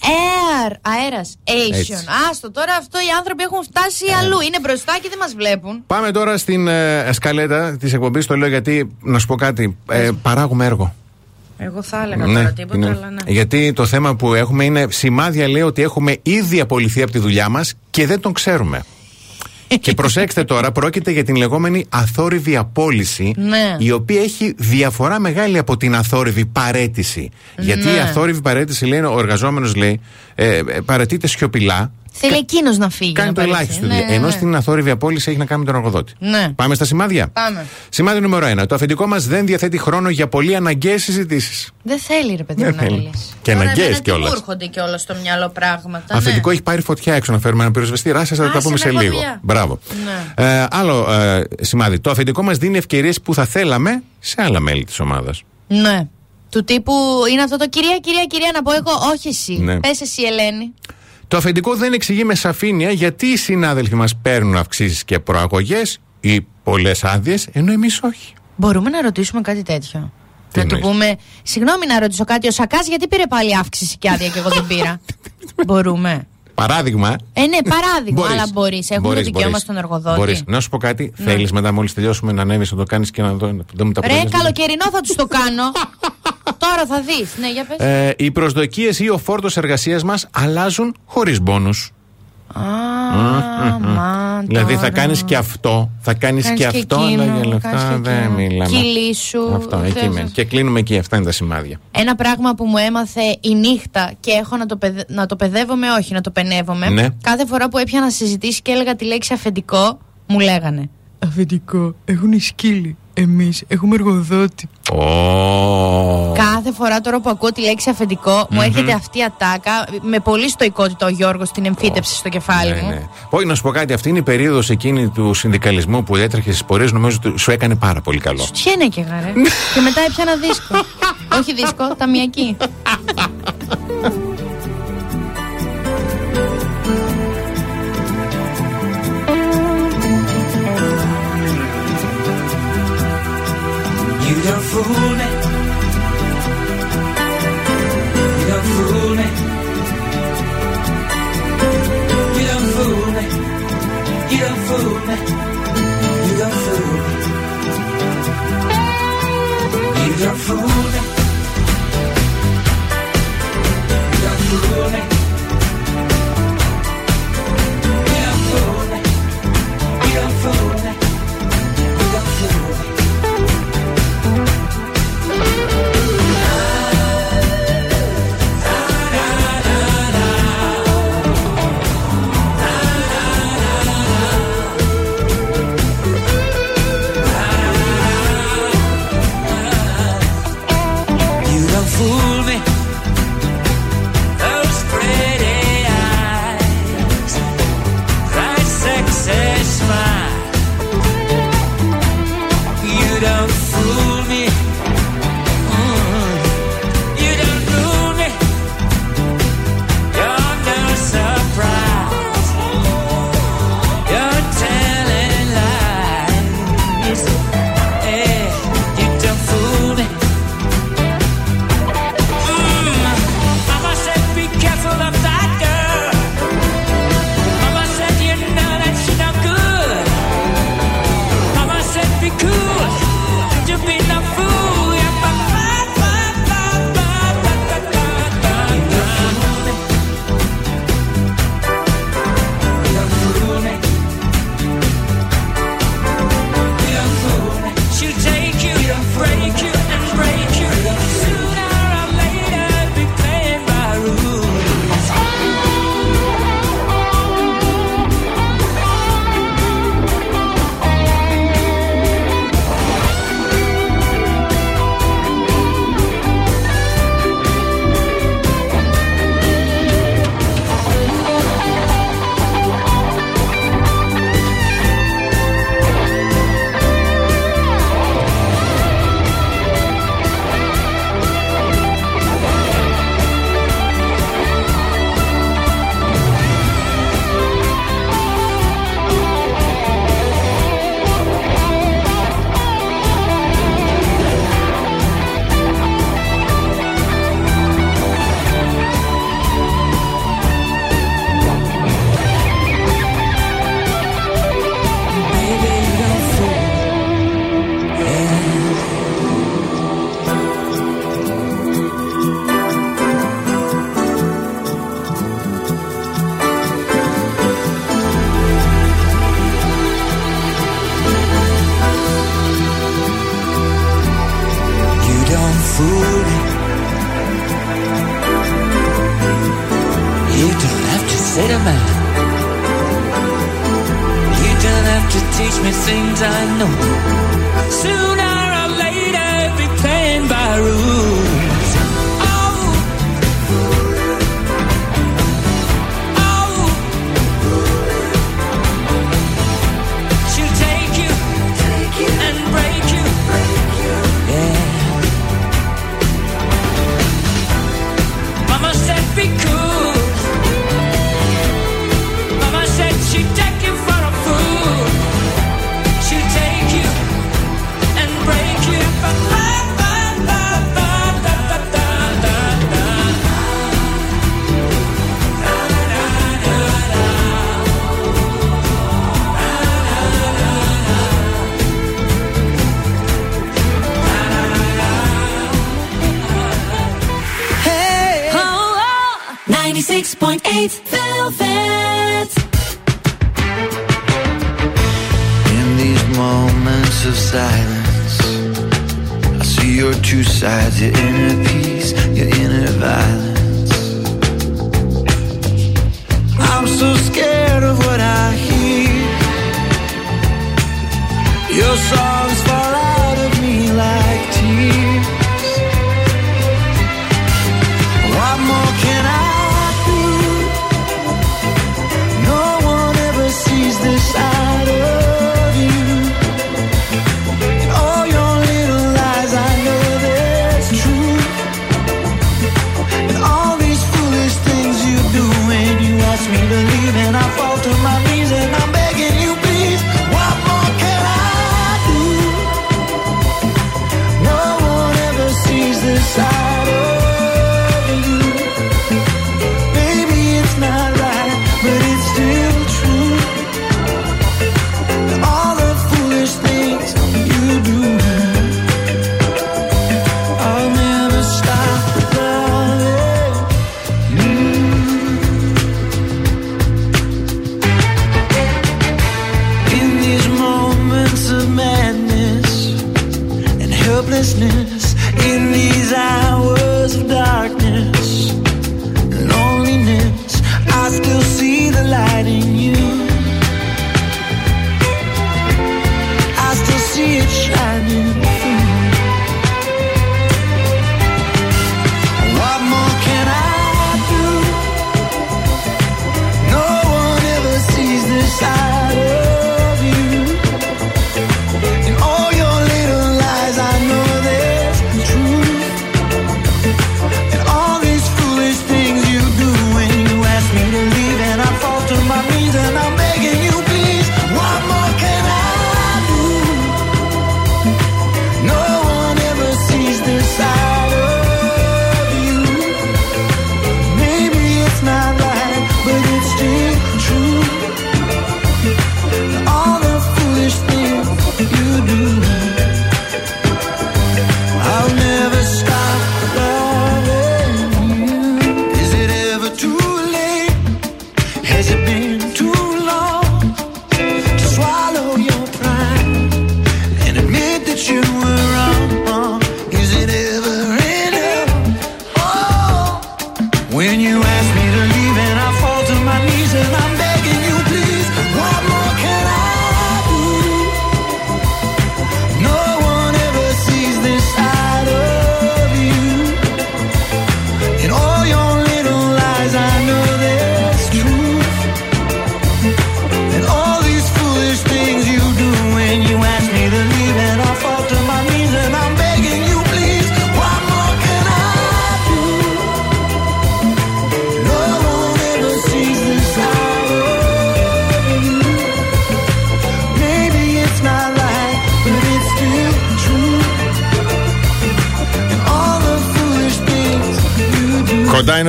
Air, αέρας, Έτσι. Asian. Άστο τώρα αυτό οι άνθρωποι έχουν φτάσει αλλού. Είναι μπροστά και δεν μας βλέπουν. Πάμε τώρα στην ε, σκαλέτα της εκπομπής. Το λέω γιατί, να σου πω κάτι, ε, παράγουμε έργο. Εγώ θα έλεγα Ναι, τώρα τίποτα, είναι- αλλά ναι. Γιατί το θέμα που έχουμε είναι σημάδια λέει ότι έχουμε ήδη απολυθεί από τη δουλειά μας και δεν τον ξέρουμε. Και προσέξτε τώρα, πρόκειται για την λεγόμενη αθόρυβη απόλυση, Ναι. η οποία έχει διαφορά μεγάλη από την αθόρυβη παρέτηση. Γιατί Ναι. η αθόρυβη παρέτηση λέει, ο εργαζόμενος λέει, ε, ε, παρετείται σιωπηλά. Θέλει εκείνος να φύγει. Κάνει να το παραιτηθεί. ελάχιστο. Ναι, δηλαδή. Ενώ ναι. στην αθόρυβη απόλυση έχει να κάνει με τον εργοδότη. Ναι. Πάμε στα σημάδια. Πάμε. Σημάδι νούμερο 1. Το αφεντικό μας δεν διαθέτει χρόνο για πολύ αναγκαίες συζητήσεις. Δεν θέλει ρε παιδί Δεν μου να θέλει. μιλήσει. Και Τώρα αναγκαίες εμένα τι κιόλας. Μου έρχονται κιόλας στο μυαλό πράγματα. Αφεντικό ναι. έχει πάρει φωτιά έξω να φέρουμε ένα πυροσβεστήρα. Σα θα τα Άσε πούμε με, σε έχω λίγο. δουλειά. Μπράβο. Ναι. Ε, άλλο ε, σημάδι. Το αφεντικό μας δίνει ευκαιρίες που θα θέλαμε σε άλλα μέλη της ομάδας. Ναι. Του τύπου είναι αυτό το κυρία, κυρία, κυρία να πω εγώ. Όχι εσύ. Ναι. Πες εσύ, Ελένη. Το αφεντικό δεν εξηγεί με σαφήνεια γιατί οι συνάδελφοι μας παίρνουν αυξήσεις και προαγωγές ή πολλές άδειες, ενώ εμείς όχι. Μπορούμε να ρωτήσουμε κάτι τέτοιο; Τι να του εννοείς; πούμε, συγγνώμη να ρωτήσω κάτι, ο Σακάς γιατί πήρε πάλι αύξηση και άδεια και εγώ δεν πήρα; [LAUGHS] Μπορούμε. Παράδειγμα. Ε, ναι, παράδειγμα, Μπορείς. αλλά μπορείς. Έχουμε Μπορείς, το δικαίωμα μπορείς. στον εργοδότη. Μπορείς. Να σου πω κάτι. Ναι. Θέλεις μετά, μόλις τελειώσουμε, να ανέβεις να το κάνεις και να δω, να δούμε τα Ρε, αποτελέσματα. καλοκαιρινό θα τους το κάνω. [LAUGHS] Τώρα θα δεις. Ναι, για πες. Ε, οι προσδοκίες ή ο φόρτος εργασίας μας αλλάζουν χωρίς μπόνους. Α, μα, Δηλαδή θα τώρα. κάνεις και αυτό, θα κάνεις Κάνεις και και αυτό, εκείνο, αλλά για κάνεις λεφτά και δεν εκείνο. μιλάμε. Κυλήσου, Αυτό, εκεί θες. μένει. Και κλείνουμε εκεί. Αυτά είναι τα σημάδια. Ένα πράγμα που μου έμαθε η νύχτα και έχω να το, παιδε... να το παιδεύομαι, όχι να το πενεύομαι. Ναι. Κάθε φορά που έπιανα συζητήσεις και έλεγα τη λέξη αφεντικό, μου λέγανε. Αφεντικό, έχουν οι σκύλοι. Εμεί έχουμε εργοδότη. Ω. Κάθε φορά τώρα που ακούω τη λέξη αφεντικό, μου έρχεται αυτή η ατάκα. Με πολύ στοικότητα ο Γιώργο την εμφύτευσε στο κεφάλι Ναι, μου. ναι. Όχι, να σου πω κάτι. Αυτή είναι η περίοδο εκείνη του συνδικαλισμού που έτρεχε στι πορείε. Νομίζω ότι σου έκανε πάρα πολύ καλό. Τσιένε και γαρέ. και μετά έπιανα δίσκο. όχι δίσκο, ταμιακή. Fool me. You don't fool me. You don't fool me. You don't fool me. You don't fool me. You don't fool me.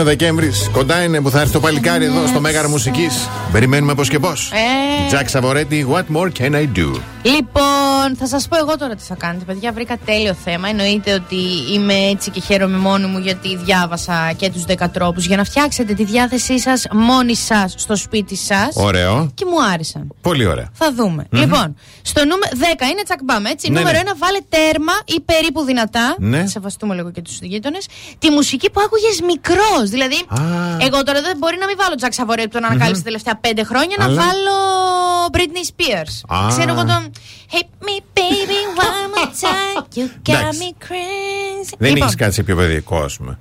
Δεκέμβρης. Κοντά είναι που θα έρθει το παλικάρι εδώ στο Μέγαρο Μουσικής. Περιμένουμε πώς και πώς. Ε. Τζακ Σαβορέτη, what more can I do? Λοιπόν, θα σας πω εγώ τώρα τι θα κάνετε. Παιδιά, βρήκα τέλειο θέμα. Εννοείται ότι είμαι έτσι και χαίρομαι μόνη μου γιατί διάβασα και τους 10 τρόπου για να φτιάξετε τη διάθεσή σας μόνοι σας στο σπίτι σας. Ωραίο. Και μου άρεσαν. Πολύ ωραία. Θα δούμε. Λοιπόν, στο νούμερο 10 είναι τσακμπάμ, έτσι. Ναι, νούμερο ναι. 1 βάλε τέρμα ή περίπου δυνατά. Ναι. Θα σεβαστούμε λίγο και τους γείτονες. Τη μουσική που άκουγες μικρός. Δηλαδή, εγώ τώρα δεν μπορεί να μην βάλω Τζακ Σαβορέ που τον ανακάλυψε τα τελευταία 5 χρόνια, να Αλλά- βάλω Britney Spears. Α. Ξέρω εγώ τον. Hit me, baby, one more [LAUGHS] time. You got Εντάξει. me crazy. Δεν Λοιπόν, έχεις κάτι σε πιο παιδικό, ας πούμε.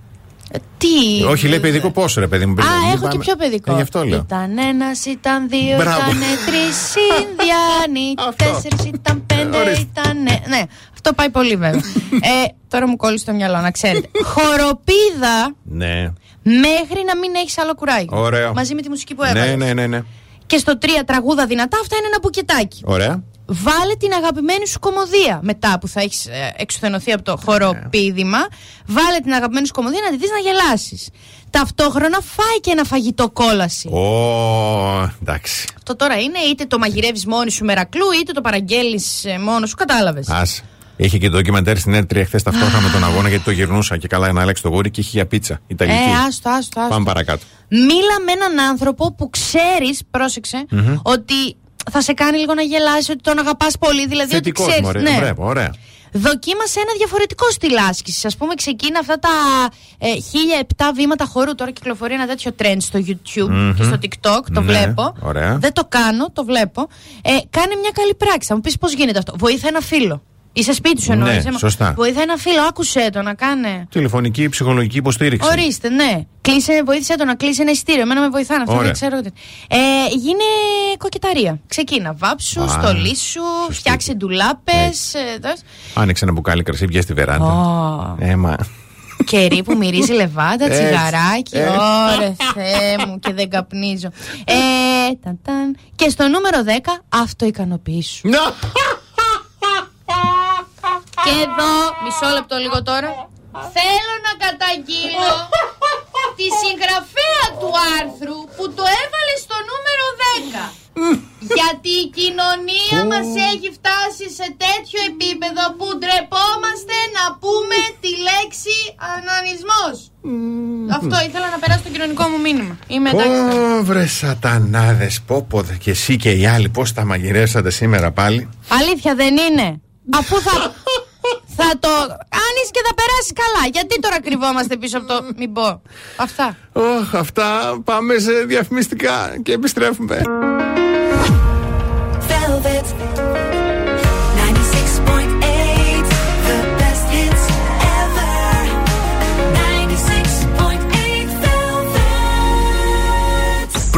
Τι. Όχι, λέει παιδικό πόσο ρε παιδί μου. Α, πριν. Μην έχω και πάμε- πιο παιδικό. Ε, γι' αυτό λέω. Ήταν ένας, ήταν δύο, Μπράβο. ήταν τρεις Ινδιάνοι. [LAUGHS] Τέσσερις, ήταν πέντε, ορίστε. ήταν. Ναι, αυτό πάει πολύ βέβαια. [LAUGHS] ε, τώρα μου κόλλει στο μυαλό, να ξέρετε. Χοροπίδα Ναι. μέχρι να μην έχεις άλλο κουράγιο. Ωραίο. Μαζί με τη μουσική που έβαλες. Ναι, ναι, ναι, ναι. Και στο τρία τραγούδα δυνατά, αυτά είναι ένα μπουκετάκι. Ωραία. Βάλε την αγαπημένη σου κομμωδία μετά που θα έχεις εξουθενωθεί από το χοροπίδημα. Βάλε την αγαπημένη σου κομμωδία να τη δεις να γελάσεις. Ταυτόχρονα φάει και ένα φαγητό κόλαση. Ω, εντάξει. Αυτό τώρα είναι είτε το μαγειρεύεις μόνη σου μερακλού, είτε το παραγγέλνεις μόνος σου. Κατάλαβες. Άσε. Είχε και το ντοκιμαντέρ στην ΕΡΤ3 χθες ταυτόχρονα με τον αγώνα γιατί το γυρνούσα και καλά να άλλαξε το γούρι και είχε για πίτσα. Ιταλική. Ε, άστο, άστο, άστο. Πάμε παρακάτω. Μίλα με έναν άνθρωπο που ξέρεις, πρόσεξε, Μμμ. ότι θα σε κάνει λίγο να γελάσεις, ότι τον αγαπάς πολύ. Δηλαδή Θετικός, ότι ξέρεις, μωρέ. ναι. Βλέπω, ωραία. Δοκίμασε ένα διαφορετικό στυλ άσκησης. Α πούμε, ξεκίνα αυτά τα ε, 1007 βήματα χορού. Τώρα κυκλοφορεί ένα τέτοιο trend στο YouTube Μμμ. και στο TikTok. Το Ναι, βλέπω. ωραία. Δεν το κάνω, το βλέπω. Ε, κάνε μια καλή πράξη. Θα μου πεις πώς γίνεται αυτό. Βοήθα ένα φίλο. Είσαι σπίτι σου εννοείς. Ναι, σωστά. Βοήθα ένα φίλο, άκουσε το να κάνε. Τηλεφωνική ψυχολογική υποστήριξη. Ορίστε, ναι. Κλείσε, βοήθησε το να κλείσει ένα ειστήριο. Εμένα με βοηθάνε αυτό, Ωραία. δεν ξέρω. τι. Ε, γίνε κοκεταρία. Ξεκίνα. Βάψου, Α, στολίσου, φτιάξε ντουλάπες. Άνοιξε ένα μπουκάλι κρασί, βγες στη βεράντα. Ω. Έμα. Κερί που μυρίζει λεβάντα, Έτσι, τσιγαράκι. έτσι. Ωρε Θεέ μου και δεν καπνίζω. Ε, ταν, ταν. Και στο νούμερο 10, αυτοικανοποίησου. Και εδώ, μισό λεπτό λίγο τώρα. Θέλω να καταγγείλω [LAUGHS] τη συγγραφέα του άρθρου που το έβαλε στο νούμερο 10. Γιατί η κοινωνία μας έχει φτάσει σε τέτοιο επίπεδο που ντρεπόμαστε να πούμε τη λέξη ανανισμός. Αυτό ήθελα να περάσω το κοινωνικό μου μήνυμα. Είμαι εντάξει. Ω, βρε σατανάδε, πόπο και εσύ και οι άλλοι, πώς τα μαγειρεύσατε σήμερα πάλι. Αλήθεια δεν είναι; Αφού θα, [LAUGHS] θα το κάνεις και θα περάσεις καλά. Γιατί τώρα κρυβόμαστε πίσω από το μην πω. Αυτά. Ωχ, αυτά πάμε σε διαφημιστικά και επιστρέφουμε.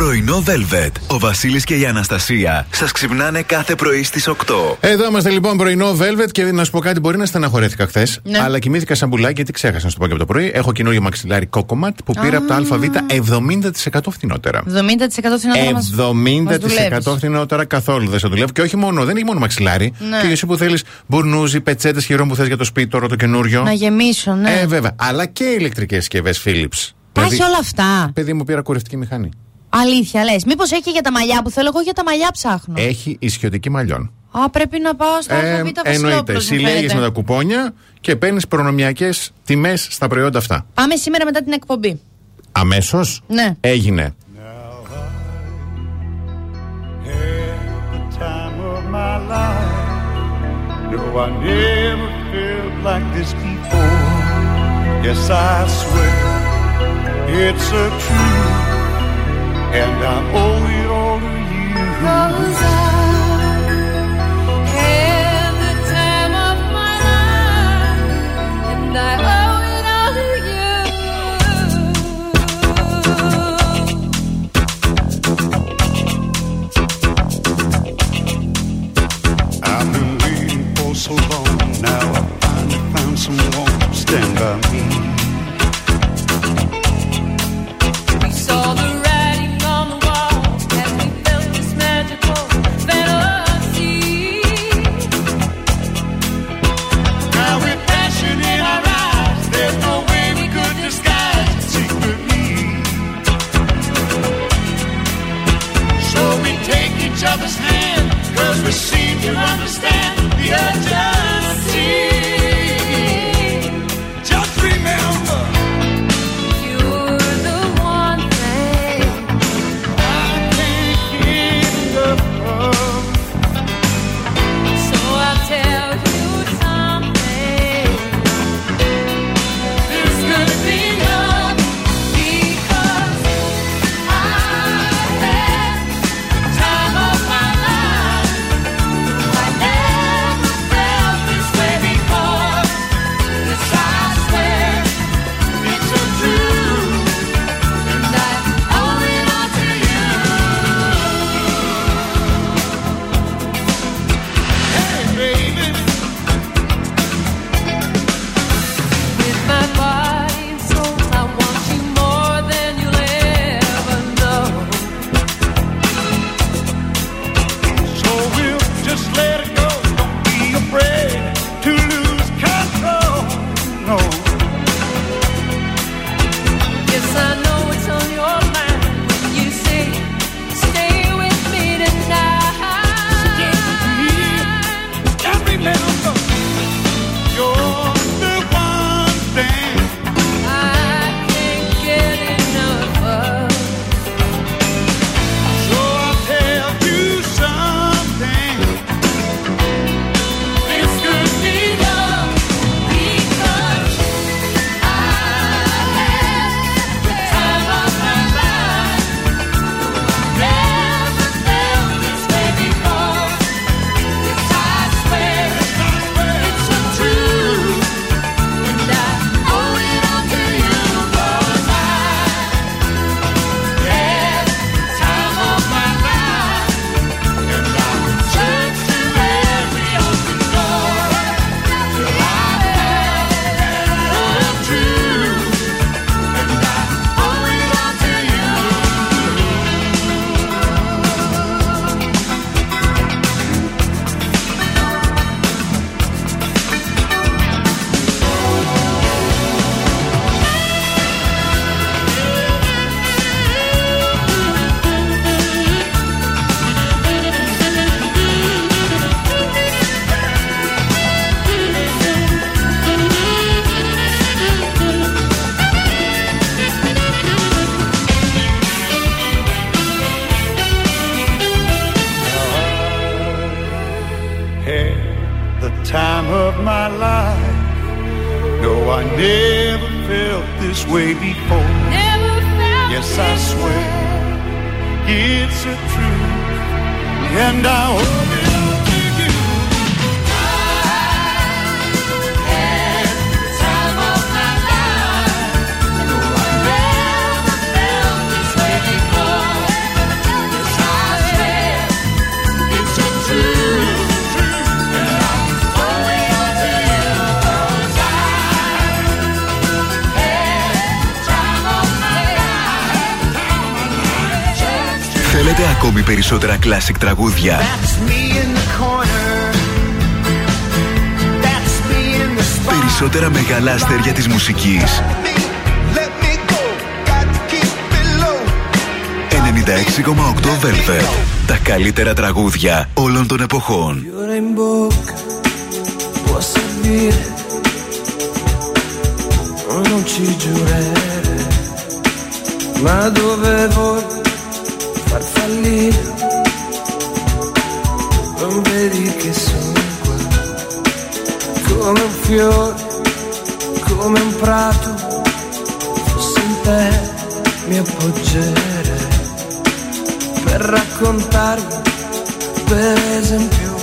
Πρωινό Velvet. Ο Βασίλης και η Αναστασία σας ξυπνάνε κάθε πρωί στις 8. Εδώ είμαστε λοιπόν πρωινό Velvet και να σου πω κάτι, μπορεί να στεναχωρέθηκα χθες. Ναι. Αλλά κοιμήθηκα σαν πουλάκι γιατί ξέχασα να σου το πω και από το πρωί. Έχω καινούριο μαξιλάρι κόκοματ που πήρα από το ΑΒ 70% φθηνότερα. 70% φθηνότερα μας, μας δουλεύεις. 70% φθηνότερα καθόλου δεν σε δουλεύω. Και όχι μόνο, δεν έχει μόνο μαξιλάρι. Ναι. Και εσύ που θέλεις μπουρνούζι, πετσέτες χειρών που θες για το σπίτι τώρα το καινούριο. Να γεμίσω, ναι. Ε, βέβαια. Αλλά και ηλεκτρικές συσκευές Philips. Τα έχει όλα αυτά. Παιδί μου πήρα κουρευτική μηχανή. Αλήθεια λες. Μήπως έχει και για τα μαλλιά που θέλω, εγώ για τα μαλλιά ψάχνω. Έχει ισιωτική μαλλιών. Α, πρέπει να πάω στα Ε, ΑΒ εννοείται. Βασιλόπουλος, μου Συλλέγει φαίνεται. με τα κουπόνια και παίρνεις προνομιακές τιμές στα προϊόντα αυτά. Πάμε σήμερα μετά την εκπομπή. Αμέσως; Ναι. έγινε. the time of my life. No, I never felt like this before. Yes, I swear it's a truth, and I owe it all to you. Cause I had the time of my life, and I owe it all to you. I've been waiting for so long. Now I finally found someone to stand by me. you understand the urgency? music τραγούδια. Περισσότερα μεγάλα αστέρια της μουσικής. 96,8 Velvet. Τα καλύτερα τραγούδια όλων των εποχών. Non fiore come un prato, fossi in te mi appoggerei per raccontarvi per esempio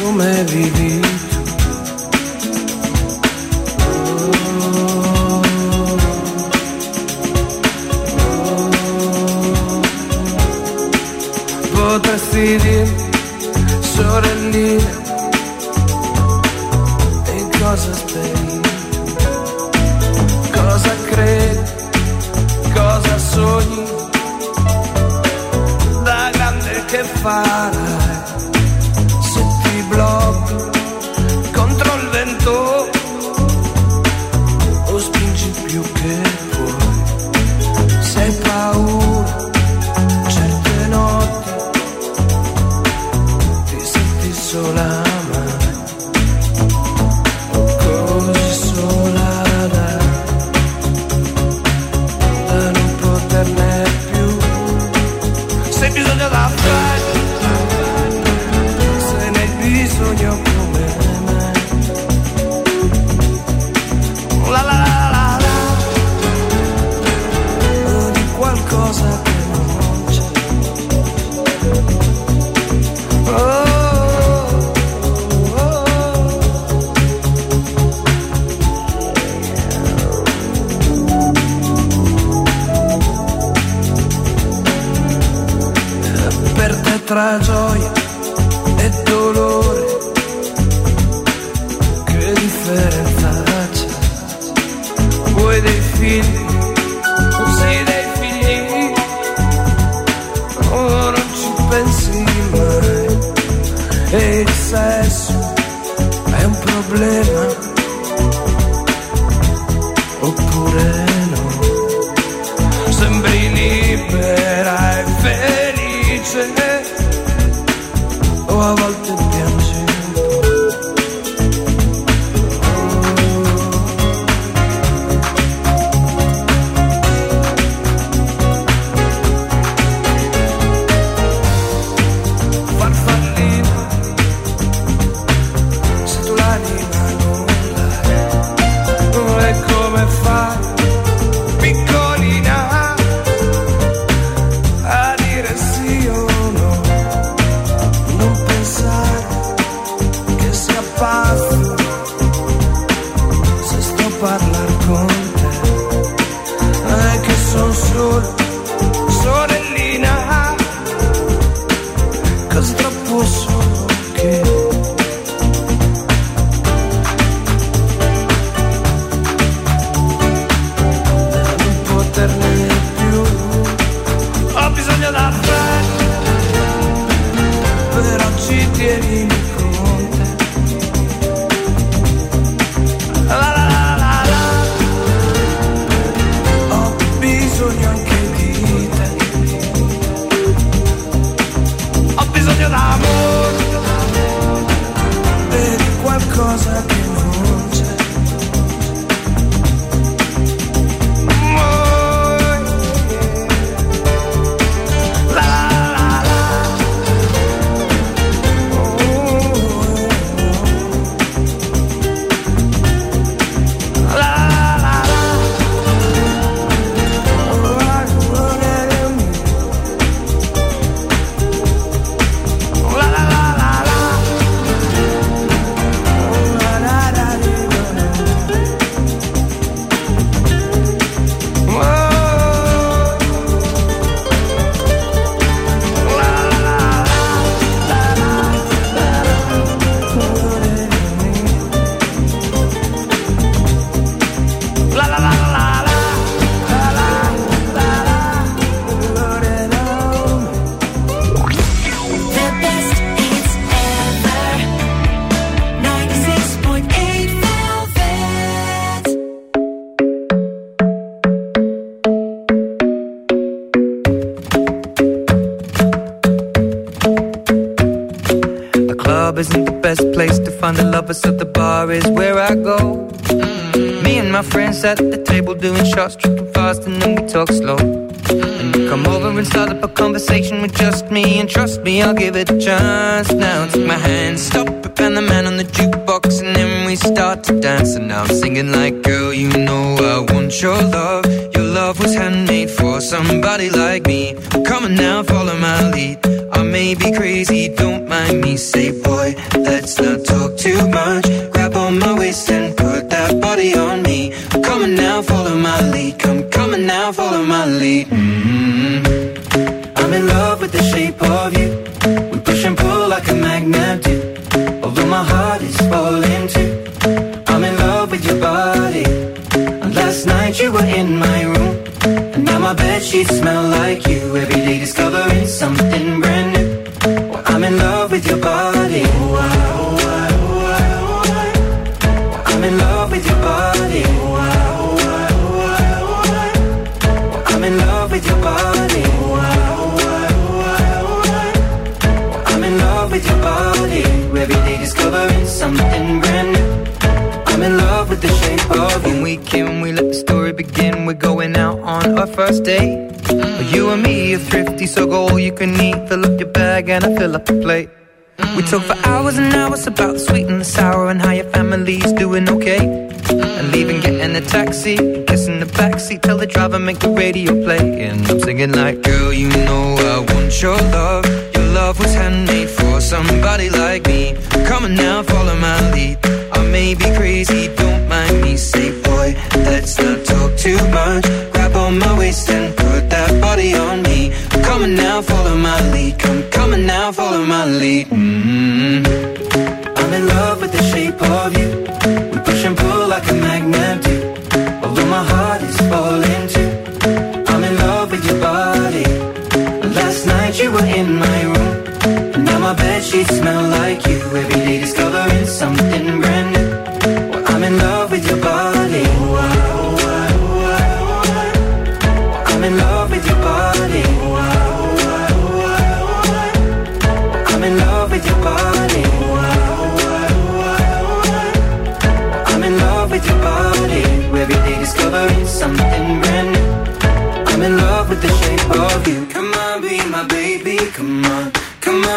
come vivi.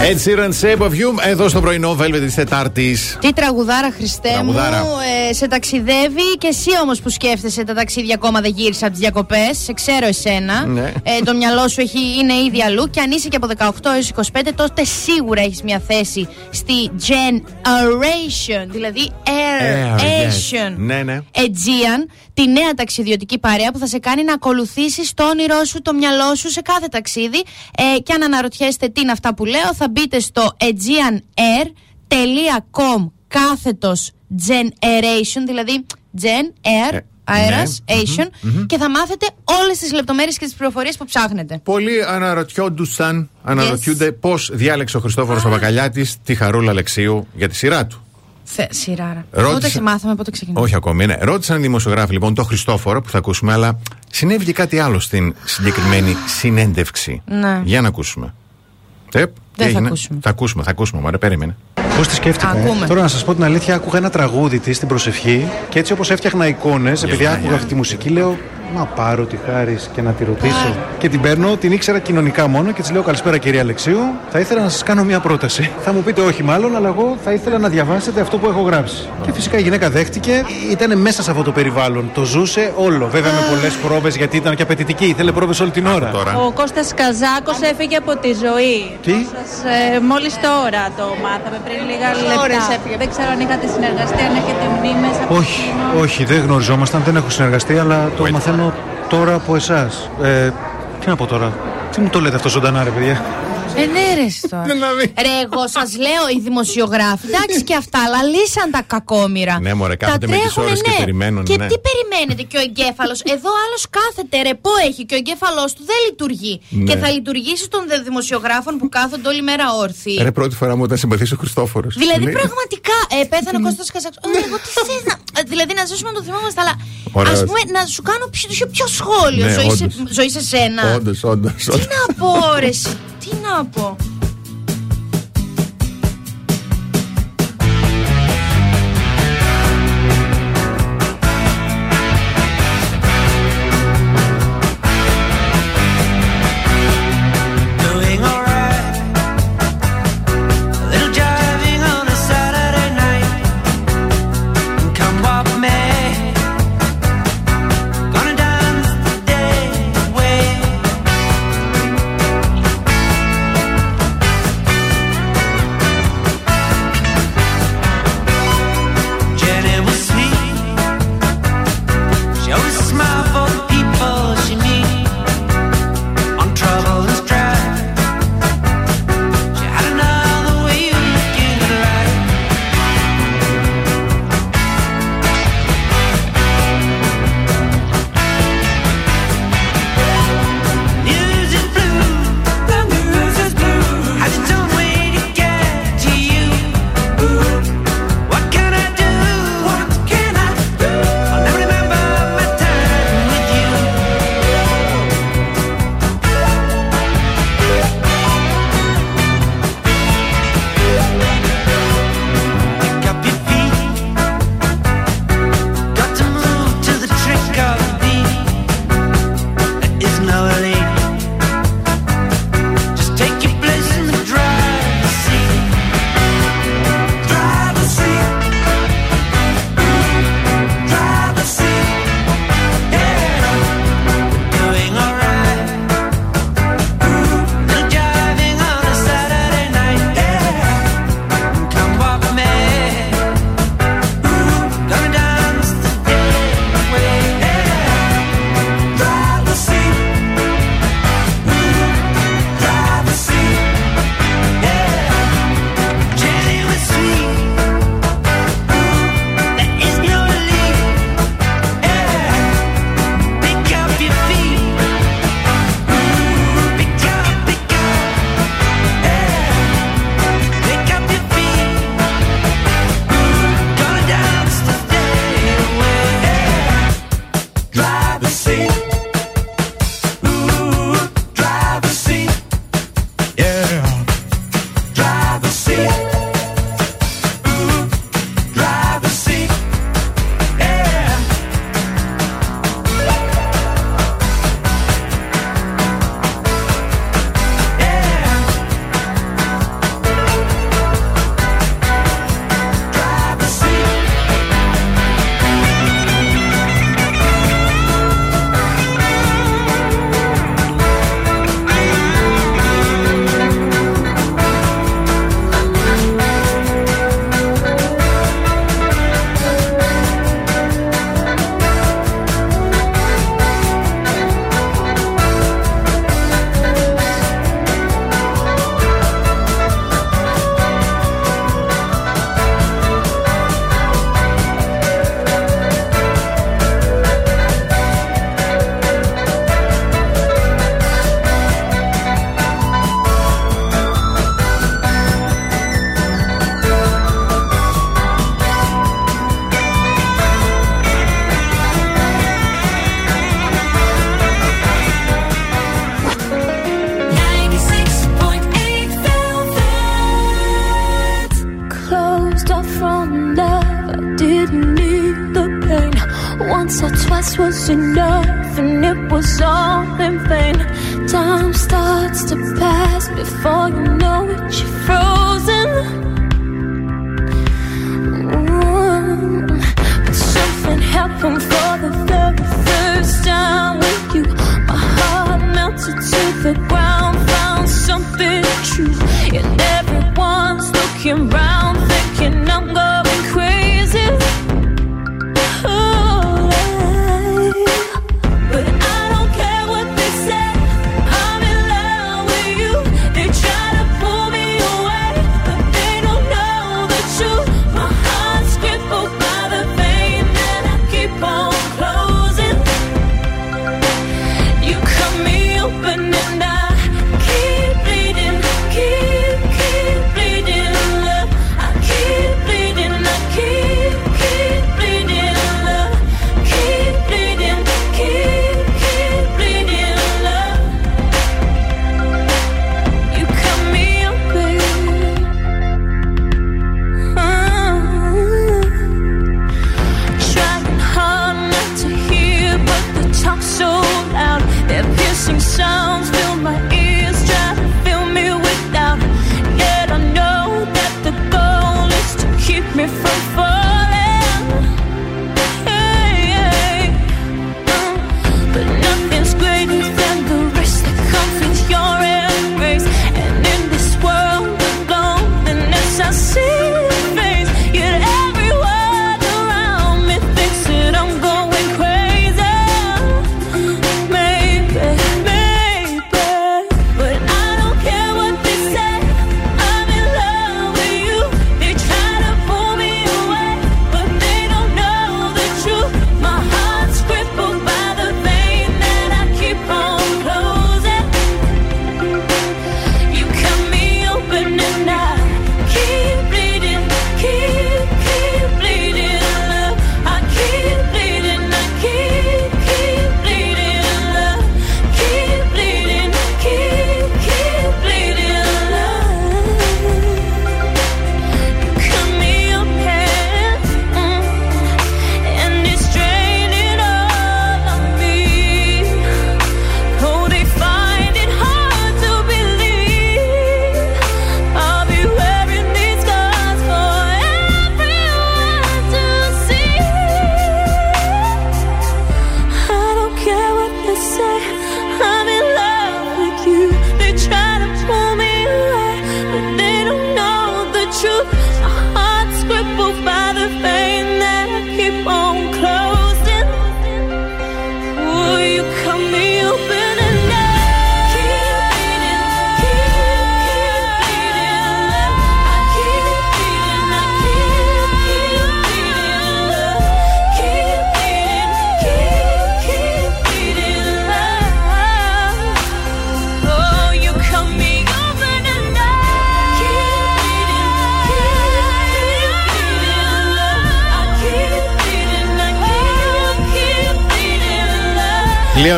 Ed Sheeran, Shape of You, εδώ στο πρωινό Velvet της Τετάρτης. Τι τραγουδάρα, Χριστέ Τραγουδάρα. μου. Ε, σε ταξιδεύει και εσύ όμως που σκέφτεσαι τα ταξίδια ακόμα δεν γύρισε από τις διακοπές. Σε ξέρω εσένα. Ναι. Ε, το μυαλό σου έχει, είναι ήδη αλλού. Και αν είσαι και από 18 έως 25, τότε σίγουρα έχεις μια θέση στη Generation. Δηλαδή Air, Air, yes. Asian. Ναι, ναι. Aegean, τη νέα ταξιδιωτική παρέα που θα σε κάνει να ακολουθήσεις το όνειρό σου, το μυαλό σου σε κάθε ταξίδι. Ε, και αν αναρωτιέστε τι είναι αυτά που λέω, θα μπείτε στο aegeanair.com κάθετος generation, δηλαδή gen, air, αέρας, ναι. Asian, και θα μάθετε όλες τις λεπτομέρειες και τις πληροφορίες που ψάχνετε. Πολλοί αναρωτιόντουσαν, αναρωτιούνται πώς διάλεξε ο Χριστόφορος ο Μπακαλιάτη τη Χαρούλα Αλεξίου για τη σειρά του. Θε, σειράρα. Ρώτησα- Πότε ξεμάθαμε, πότε ξεκινάμε. Όχι ακόμη, ναι. Ρώτησαν οι δημοσιογράφοι λοιπόν τον Χριστόφορο που θα ακούσουμε, αλλά συνέβη και κάτι άλλο στην συγκεκριμένη συνέντευξη. Ναι. Για να ακούσουμε. Ε, τι θα έγινε; ακούσουμε. Θα ακούσουμε, θα ακούσουμε. Μωρέ, περίμενε. Πώς τη σκέφτηκα. ε; Ακούμε. Τώρα να σας πω την αλήθεια, άκουγα ένα τραγούδι της στην προσευχή και έτσι όπως έφτιαχνα εικόνες, επειδή για, άκουγα για. αυτή τη μουσική, λέω Να πάρω τη χάρη και να τη ρωτήσω. Και την παίρνω, την ήξερα κοινωνικά μόνο και της λέω Καλησπέρα κυρία Αλεξίου. Θα ήθελα να σας κάνω μια πρόταση. Θα μου πείτε όχι μάλλον, αλλά εγώ θα ήθελα να διαβάσετε αυτό που έχω γράψει. Και φυσικά η γυναίκα δέχτηκε, ήταν μέσα σε αυτό το περιβάλλον. Το ζούσε όλο. Βέβαια με πολλές πρόβες γιατί ήταν και απαιτητική. Ήθελε πρόβες όλη την ώρα. Ο Κώστας Καζάκος έφυγε από τη ζωή. Τι; Σας, ε, μόλις τώρα το μάθαμε πριν λίγα λεπτά. ώρες έφυγε. Δεν ξέρω αν είχατε συνεργαστεί, αν έχετε μνήμες από Όχι, εκείνον. όχι, δεν γνωριζόμασταν, δεν έχω συνεργαστεί, αλλά το μαθαίνω τώρα από εσάς. Ε, τι να πω τώρα, τι μου το λέτε αυτό ζωντανά, ρε παιδιά; Ναι, Ενέρεση τώρα. Ναι, ρε, εγώ σας λέω, οι δημοσιογράφοι, εντάξει και αυτά, αλλά λύσαν τα κακόμοιρα. Ναι, μωρέ, κάθονται με τις ώρες και ναι. περιμένουν. Και τι περιμένετε και ο εγκέφαλος. Εδώ άλλος κάθεται, ρεπό έχει και ο εγκέφαλός του δεν λειτουργεί. Και θα λειτουργήσει των δημοσιογράφων που κάθονται όλη μέρα όρθιοι. Ρε, πρώτη φορά μου όταν συμπαθείς ο Χριστόφορος. Δηλαδή, πραγματικά ε, πέθανε ο Κώστας Καζακ. Εγώ τι [LAUGHS] θες να. Ε, δηλαδή, να ζήσουμε το θυμόμαστε, αλλά ας πούμε να σου κάνω πιο σχόλιο ζωή σε σένα. Όντως, όντως. Τι να πω, Τι να tiempo.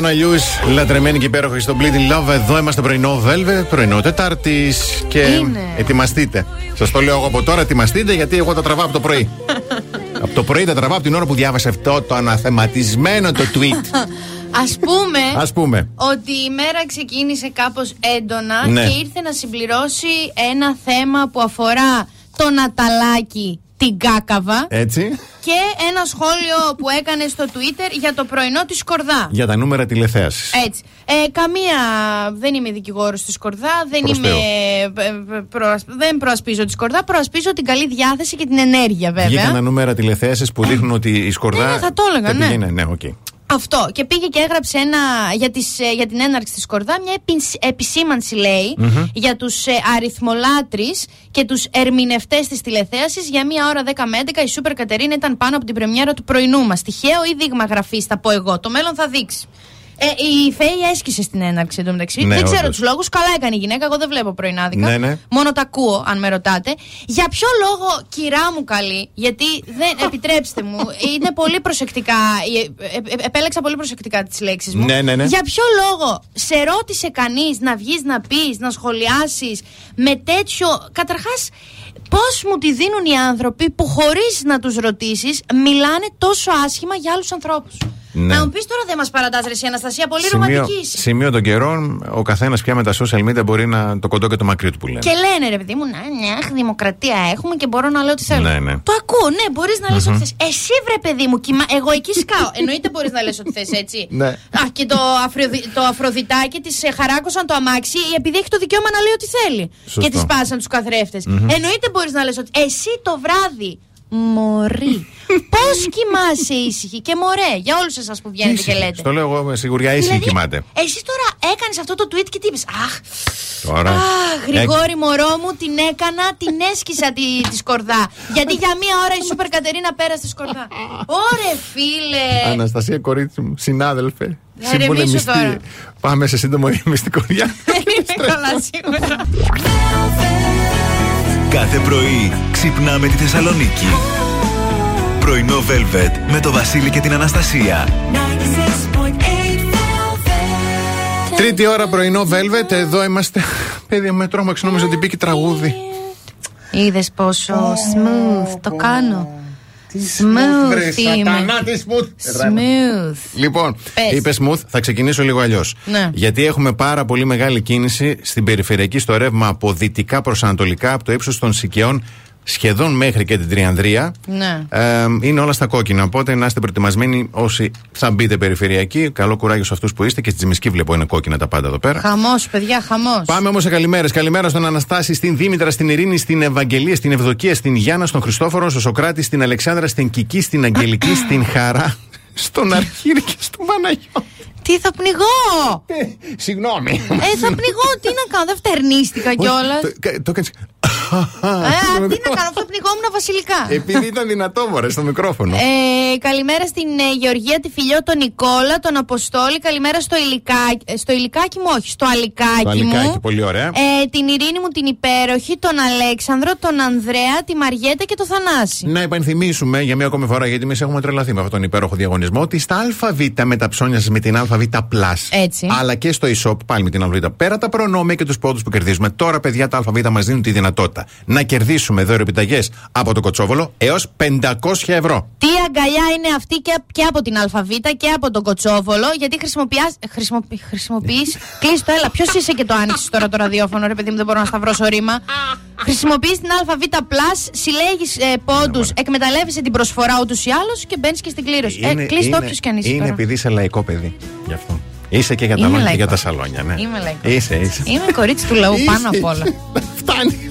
Λίον Αλλιού, λατρεμένη και υπέροχη στο Bleeding Love. Εδώ είμαστε πρωινό Velvet, πρωινό Τετάρτης. Και Είναι. ετοιμαστείτε. Σας το λέω εγώ από τώρα, ετοιμαστείτε γιατί εγώ τα τραβάω από το πρωί. [LAUGHS] από το πρωί τα τραβάω από την ώρα που διάβασα αυτό το αναθεματισμένο το tweet. [LAUGHS] Α πούμε. Α πούμε. Ότι η μέρα ξεκίνησε κάπως έντονα Ναι. και ήρθε να συμπληρώσει ένα θέμα που αφορά το Ναταλάκι την Κάκαβα Έτσι. και ένα σχόλιο που έκανε στο Twitter για το πρωινό της Σκορδά. Για τα νούμερα τηλεθέασης. Έτσι. Ε, καμία. Δεν είμαι δικηγόρος της Σκορδά. Δεν, Προς είμαι, Θεού. ε, ε, προασ- δεν προασπίζω τη Σκορδά. Προασπίζω την καλή διάθεση και την ενέργεια, βέβαια. Βγήκαν τα νούμερα τηλεθέασης που δείχνουν ότι η Σκορδά. Ναι, ναι, θα το έλεγα, τα ναι. πηγαίνει, ναι, οκ. Αυτό. Και πήγε και έγραψε ένα για, τις, ε, για την έναρξη της Σκορδά μια επι- επισήμανση λέει Μμμ. για τους ε, αριθμολάτρεις και τους ερμηνευτές της τηλεθέασης για μία ώρα 10 με 11 η Σούπερ Κατερίνα ήταν πάνω από την πρεμιέρα του πρωινού μας. Τυχαίο ή δείγμα γραφής θα πω εγώ. Το μέλλον θα δείξει. Ε, η Φέη έσκησε στην έναρξη εντωμεταξύ. Ναι, δεν ξέρω όντως. τους λόγους. Καλά έκανε η γυναίκα. Εγώ δεν βλέπω πρωινάδικα. Ναι, ναι. Μόνο τα ακούω, αν με ρωτάτε. Για ποιο λόγο, κυρά μου καλή, γιατί δεν, [LAUGHS] επιτρέψτε μου, είναι πολύ προσεκτικά. ε, ε, ε, επέλεξα πολύ προσεκτικά τις λέξεις μου. Ναι, ναι, ναι. Για ποιο λόγο σε ρώτησε κανείς να βγεις να πεις, να σχολιάσεις με τέτοιο. Καταρχάς, πώς μου τη δίνουν οι άνθρωποι που χωρίς να τους ρωτήσεις μιλάνε τόσο άσχημα για άλλους ανθρώπους. Ναι. Να μου πεις τώρα δεν μας παρατάς ρε εσύ Αναστασία, πολύ Σημείο, ρομαντικής είσαι. σημείο των καιρών, ο καθένας πια με τα social media μπορεί να το κοντό και το μακρύ του που λένε. Και λένε ρε παιδί μου, να, ναι, αχ, δημοκρατία έχουμε και μπορώ να λέω τι θέλω. Ναι, ναι. Το ακούω, ναι, μπορείς να λες Μμμ. ό,τι θες. Εσύ βρε παιδί μου, κοιμά... εγώ εκεί σκάω. [LAUGHS] Εννοείται μπορείς να λες ό,τι θες, έτσι. Ναι. Α, και το, αφροδι... το αφροδιτάκι της χαράκωσαν το αμάξι επειδή έχει το δικαίωμα να λέει ό,τι θέλει. Σωστό. Και τη σπάσαν τους καθρέφτες. Μμμ. Εννοείται μπορείς να λες ότι. Εσύ το βράδυ. Μωρή. [LAUGHS] Πώς κοιμάσαι ήσυχη και μωρέ, για όλους εσάς που βγαίνετε και λέτε. Στο λέω εγώ με σιγουριά ήσυχη Δηλαδή, κοιμάται. Εσύ τώρα έκανες αυτό το tweet και τι είπες; Αχ, Τώρα. Αχ, Γρηγόρη μωρό μου, την έκανα, την έσκησα τη, τη σκορδά. Γιατί για μία ώρα η Σούπερ Κατερίνα πέρασε τη σκορδά. Ωρε φίλε! Αναστασία, κορίτσι μου, συνάδελφε. Θα ηρεμήσω τώρα. Πάμε σε σύντομο [LAUGHS] διαφημιστικό διάλειμμα. Είμαι καλά σήμερα. Κάθε πρωί ξυπνάμε τη Θεσσαλονίκη. Πρωινό Velvet με το Βασίλη και την Αναστασία. Τρίτη ώρα πρωινό Velvet, εδώ είμαστε. Παιδιά, με τρόμαξε, νόμιζα ότι μπήκε τραγούδι. Είδες πόσο smooth το κάνω. Smooth είμαι. Smooth. Λοιπόν, Πες. είπες smooth, θα ξεκινήσω λίγο αλλιώς. Ναι. Γιατί έχουμε πάρα πολύ μεγάλη κίνηση στην περιφερειακή στο ρεύμα από δυτικά προς ανατολικά, από το ύψος των Σικαιών σχεδόν μέχρι και την Τριανδρία. Ναι. Ε, είναι όλα στα κόκκινα. Οπότε να είστε προετοιμασμένοι όσοι θα μπείτε περιφερειακή. Καλό κουράγιο σε αυτούς που είστε και στη Τζιμισκή βλέπω είναι κόκκινα τα πάντα εδώ πέρα. Χαμός, παιδιά, χαμός. Πάμε όμως σε καλημέρες. Καλημέρα στον Αναστάση, στην Δήμητρα, στην Ειρήνη, στην Ευαγγελία, στην Ευδοκία, στην Γιάννα, στον Χριστόφορο, στον Σοκράτη, στην Αλεξάνδρα, στην Κική, στην Αγγελική, [COUGHS] στην Χαρά, στον Αρχήρη και στον Παναγιώτη. Τι θα πνιγώ! Συγγνώμη. Ε, θα πνιγώ, τι να κάνω, δεν φτερνίστηκα κιόλας. Το, το έκανες- Ε, [LAUGHS] τι να κάνω, θα πνιγόμουν βασιλικά. Επειδή ήταν δυνατό, μωρέ, στο μικρόφωνο. Ε, καλημέρα στην ε, Γεωργία, τη φιλιό, τον Νικόλα, τον Αποστόλη. Καλημέρα στο Ηλικάκι, ε, στο Ηλικάκι μου, όχι, στο Αλικάκι, Το αλικάκι, μου. πολύ ωραία. Ε, την Ειρήνη μου, την Υπέροχη, τον Αλέξανδρο, τον Ανδρέα, τη Μαριέτα και τον Θανάση. Να υπενθυμίσουμε για μία ακόμη φορά, γιατί εμείς έχουμε τρελαθεί με αυτόν τον υπέροχο διαγωνισμό, ότι στα ΑΒ με τα ψώνια σας με την ΑΒ Plus, Έτσι. αλλά και στο e-shop πάλι με την ΑΒ, πέρα τα προνόμια και τους πόντους που κερδίζουμε, τώρα παιδιά τα ΑΒ μας δίνουν τη δυνατότητα να κερδίσουμε δώρο επιταγέ από το Κοτσόβολο έως 500 ευρώ. Τι αγκαλιά είναι αυτή και, και από την ΑΒ και από τον Κοτσόβολο, γιατί χρησιμοποιάς, χρησιμοποιείς. Χρησιμοποιείς, [LAUGHS] κλείς το, έλα. Ποιος είσαι και το άνοιξες τώρα το ραδιόφωνο, ρε παιδί μου, δεν μπορώ να σταυρώσω ρήμα. Χρησιμοποιείς την ΑΒ Plus, συλλέγεις ε, πόντους, εκμεταλλεύεσαι την προσφορά ούτως ή άλλως και μπαίνεις και στην κλήρωση. ε, κλείς το όποιος και αν είσαι. είναι τώρα. επειδή είσαι λαϊκό παιδί. Γι' αυτό. Είσαι και για τα Είμαι λόγια και για λαϊκός. τα σαλόνια, ναι. Είμαι λαϊκός. Είσαι, είσαι. Είμαι κορίτσι του λαού πάνω Είσαι. απ' όλα. Φτάνει.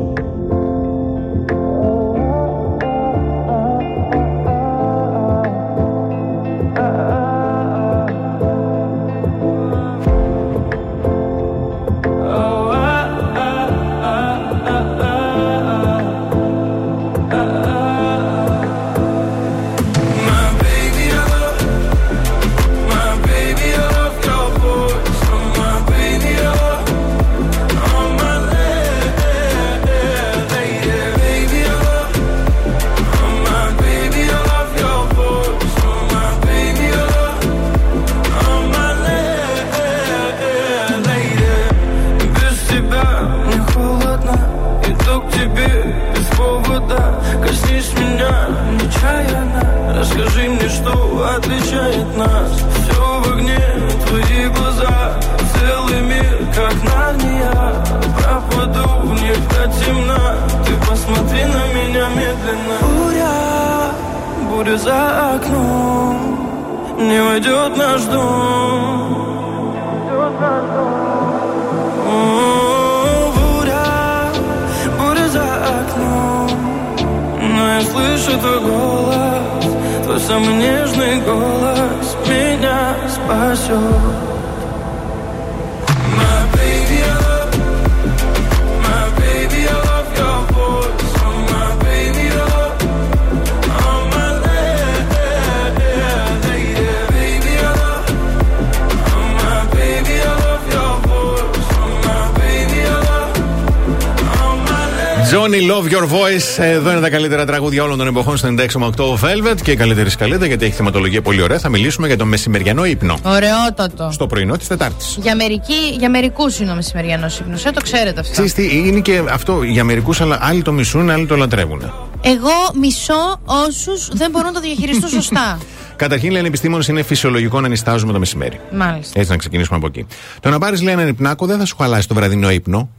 Καλύτερα τραγούδια όλων των εποχών στο 96,8 Velvet και η καλύτερη σκαλέτα γιατί έχει θεματολογία πολύ ωραία. Θα μιλήσουμε για το μεσημεριανό ύπνο. Ωραιότατο. Στο πρωινό της Τετάρτης. Για, μερικοί, για μερικούς είναι ο μεσημεριανός ύπνος. Ε, το ξέρετε αυτό. Ξέρεις τι, είναι και αυτό για μερικούς, αλλά άλλοι το μισούν, άλλοι το λατρεύουν. Εγώ μισώ όσους δεν μπορούν να το διαχειριστούν [LAUGHS] σωστά. Καταρχήν, λένε οι επιστήμονες, είναι φυσιολογικό να νιστάζουμε το μεσημέρι. Μάλιστα. Έτσι να ξεκινήσουμε από εκεί. Το να πάρεις, λέει, έναν υπνάκο δεν θα σου χαλάσει το βραδινό ύπνο.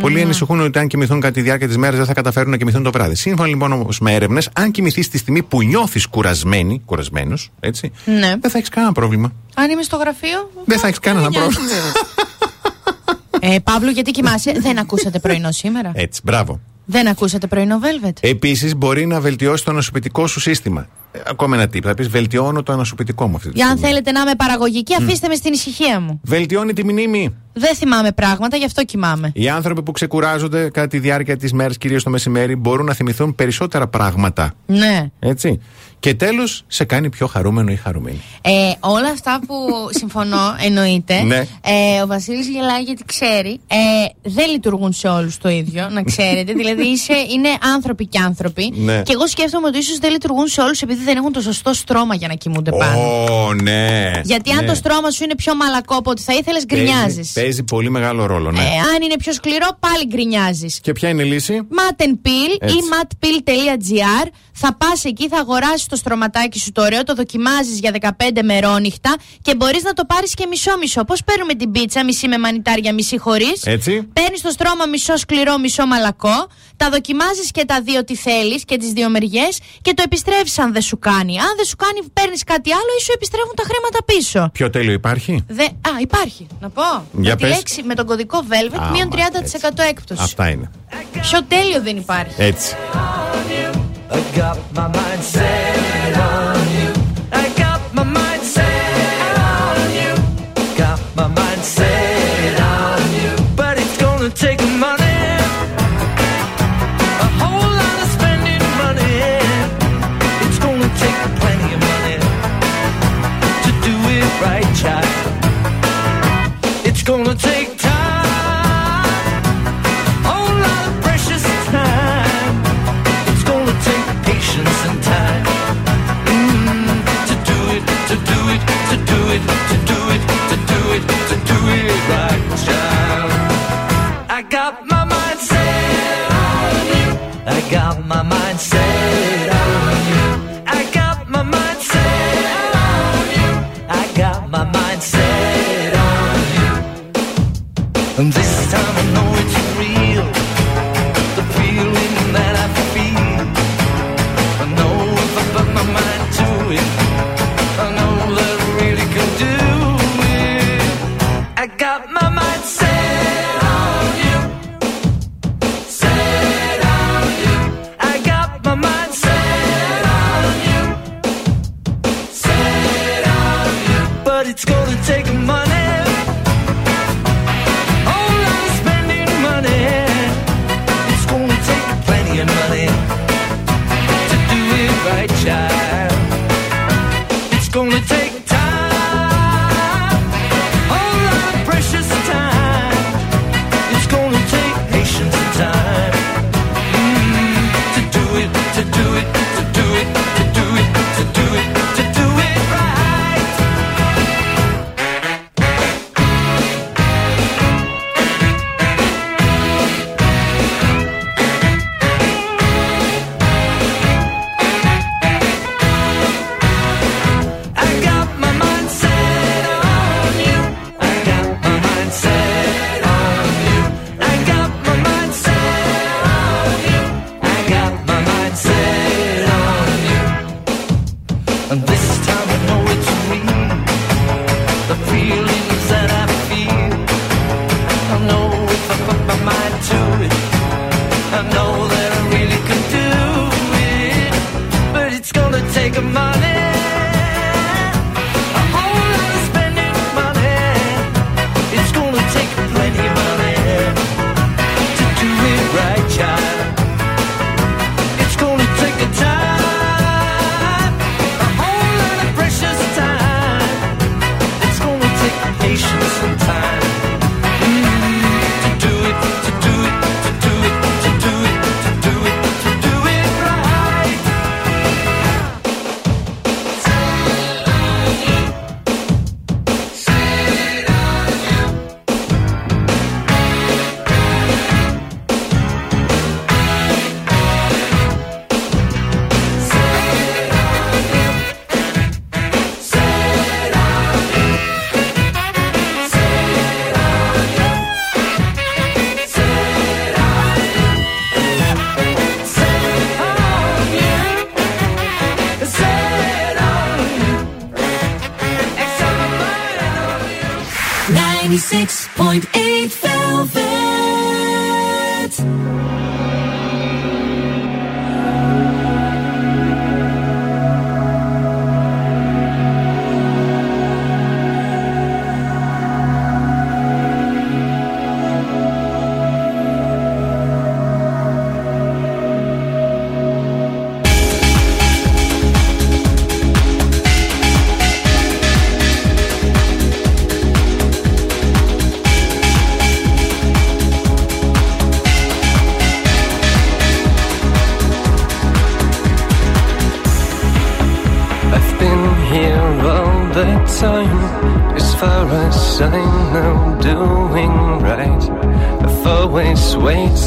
Πολλοί ανησυχούν ότι αν κοιμηθούν κατά τη διάρκεια της μέρας δεν θα καταφέρουν να κοιμηθούν το βράδυ. Σύμφωνα λοιπόν όμως με έρευνες, αν κοιμηθείς τη στιγμή που νιώθεις κουρασμένη, κουρασμένος, έτσι, Ναι. δεν θα έχεις κανένα πρόβλημα. Αν είμαι στο γραφείο. Δεν θα έχεις κανένα πρόβλημα. [LAUGHS] Ε, Παύλο, γιατί κοιμάσαι; δεν ακούσατε πρωινό σήμερα; Έτσι, μπράβο. Δεν ακούσατε πρωινό Velvet; Επίσης, μπορεί να βελτιώσει το ανασωπητικό σου σύστημα. Ε, ακόμα ένα τύπο. Θα πεις: Βελτιώνω το ανασωπητικό μου αυτή τη Για αν στιγμή. θέλετε να είμαι παραγωγική, αφήστε με στην ησυχία μου. Βελτιώνει τη μνήμη. Δεν θυμάμαι πράγματα, γι' αυτό κοιμάμαι. Οι άνθρωποι που ξεκουράζονται κατά τη διάρκεια της μέρας, κυρίως το μεσημέρι, μπορούν να θυμηθούν περισσότερα πράγματα. Ναι. Έτσι. Και τέλος, σε κάνει πιο χαρούμενο ή χαρούμενη. Ε, όλα αυτά που [LAUGHS] συμφωνώ εννοείται. Ναι. Ε, ο Βασίλης γελάει γιατί ξέρει. Ε, δεν λειτουργούν σε όλους το ίδιο, να ξέρετε. [LAUGHS] δηλαδή είσαι, είναι άνθρωποι και άνθρωποι. Ναι. Και εγώ σκέφτομαι ότι ίσως δεν λειτουργούν σε όλους επειδή δεν έχουν το σωστό στρώμα για να κοιμούνται πάνω. Ω, ναι. Γιατί αν ναι. το στρώμα σου είναι πιο μαλακό από ό,τι θα ήθελες, Παίζει- γκρινιάζεις. Παίζει πολύ μεγάλο ρόλο, ναι. Ε, αν είναι πιο σκληρό, πάλι γκρινιάζεις. Και ποια είναι η λύση; Mat Peel Έτσι. ή matpeel.gr. Θα πας εκεί, θα αγοράσεις το στρωματάκι σου το ωραίο, το δοκιμάζεις για 15 μερόνυχτα και μπορείς να το πάρεις και μισό-μισό. Πώς παίρνουμε την πίτσα, μισή με μανιτάρια, μισή χωρίς; Έτσι. Παίρνεις το στρώμα μισό σκληρό, μισό μαλακό. Τα δοκιμάζεις και τα δύο τι θέλεις και τις δύο μεριές και το επιστρέφεις αν δεν σου κάνει. Αν δεν σου κάνει, παίρνεις κάτι άλλο ή σου επιστρέφουν τα χρήματα πίσω. Πιο τέλειο υπάρχει; Δε... Α, υπάρχει. Να πω. Για με τη πες. λέξη με τον κωδικό Velvet, Α, μείον μα, 30% έκπτωση. Αυτά είναι. Πιο τέλειο δεν υπάρχει. Έτσι. I got my mind set on you. I got my mind set on you. I got my mind set on you. I got my mind set on you. And this time I know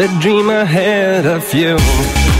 The dream ahead of you.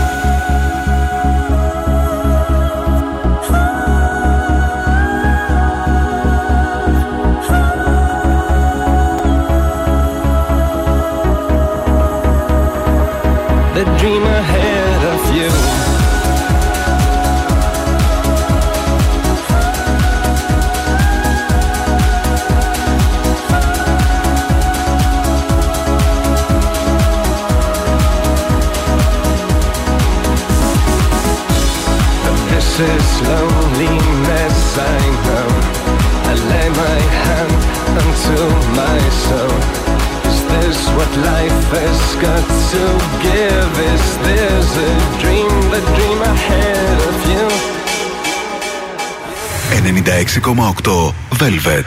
96,8 Velvet.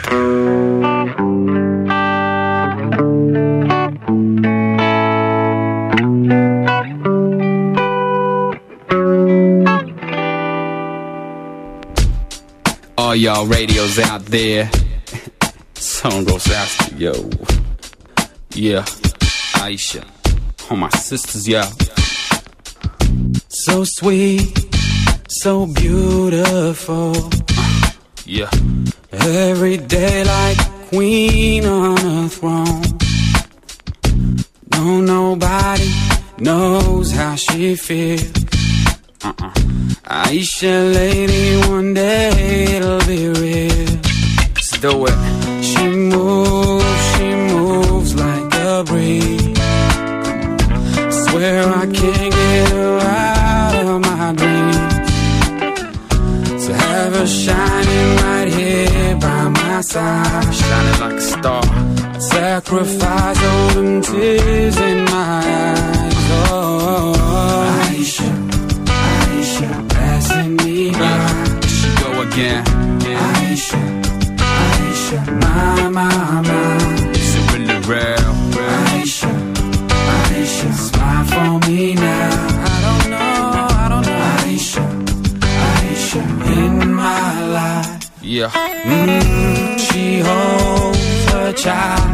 All y'all radios out there. Song goes out to yo. Yeah, Aisha. All my sisters, yeah. So sweet, so beautiful. Every day like a queen on a throne. No, nobody knows how she feels. Uh-uh. Aisha, lady, one day it'll be real. Let's do it. time, shining like a star. I sacrifice all them tears in my eyes. Child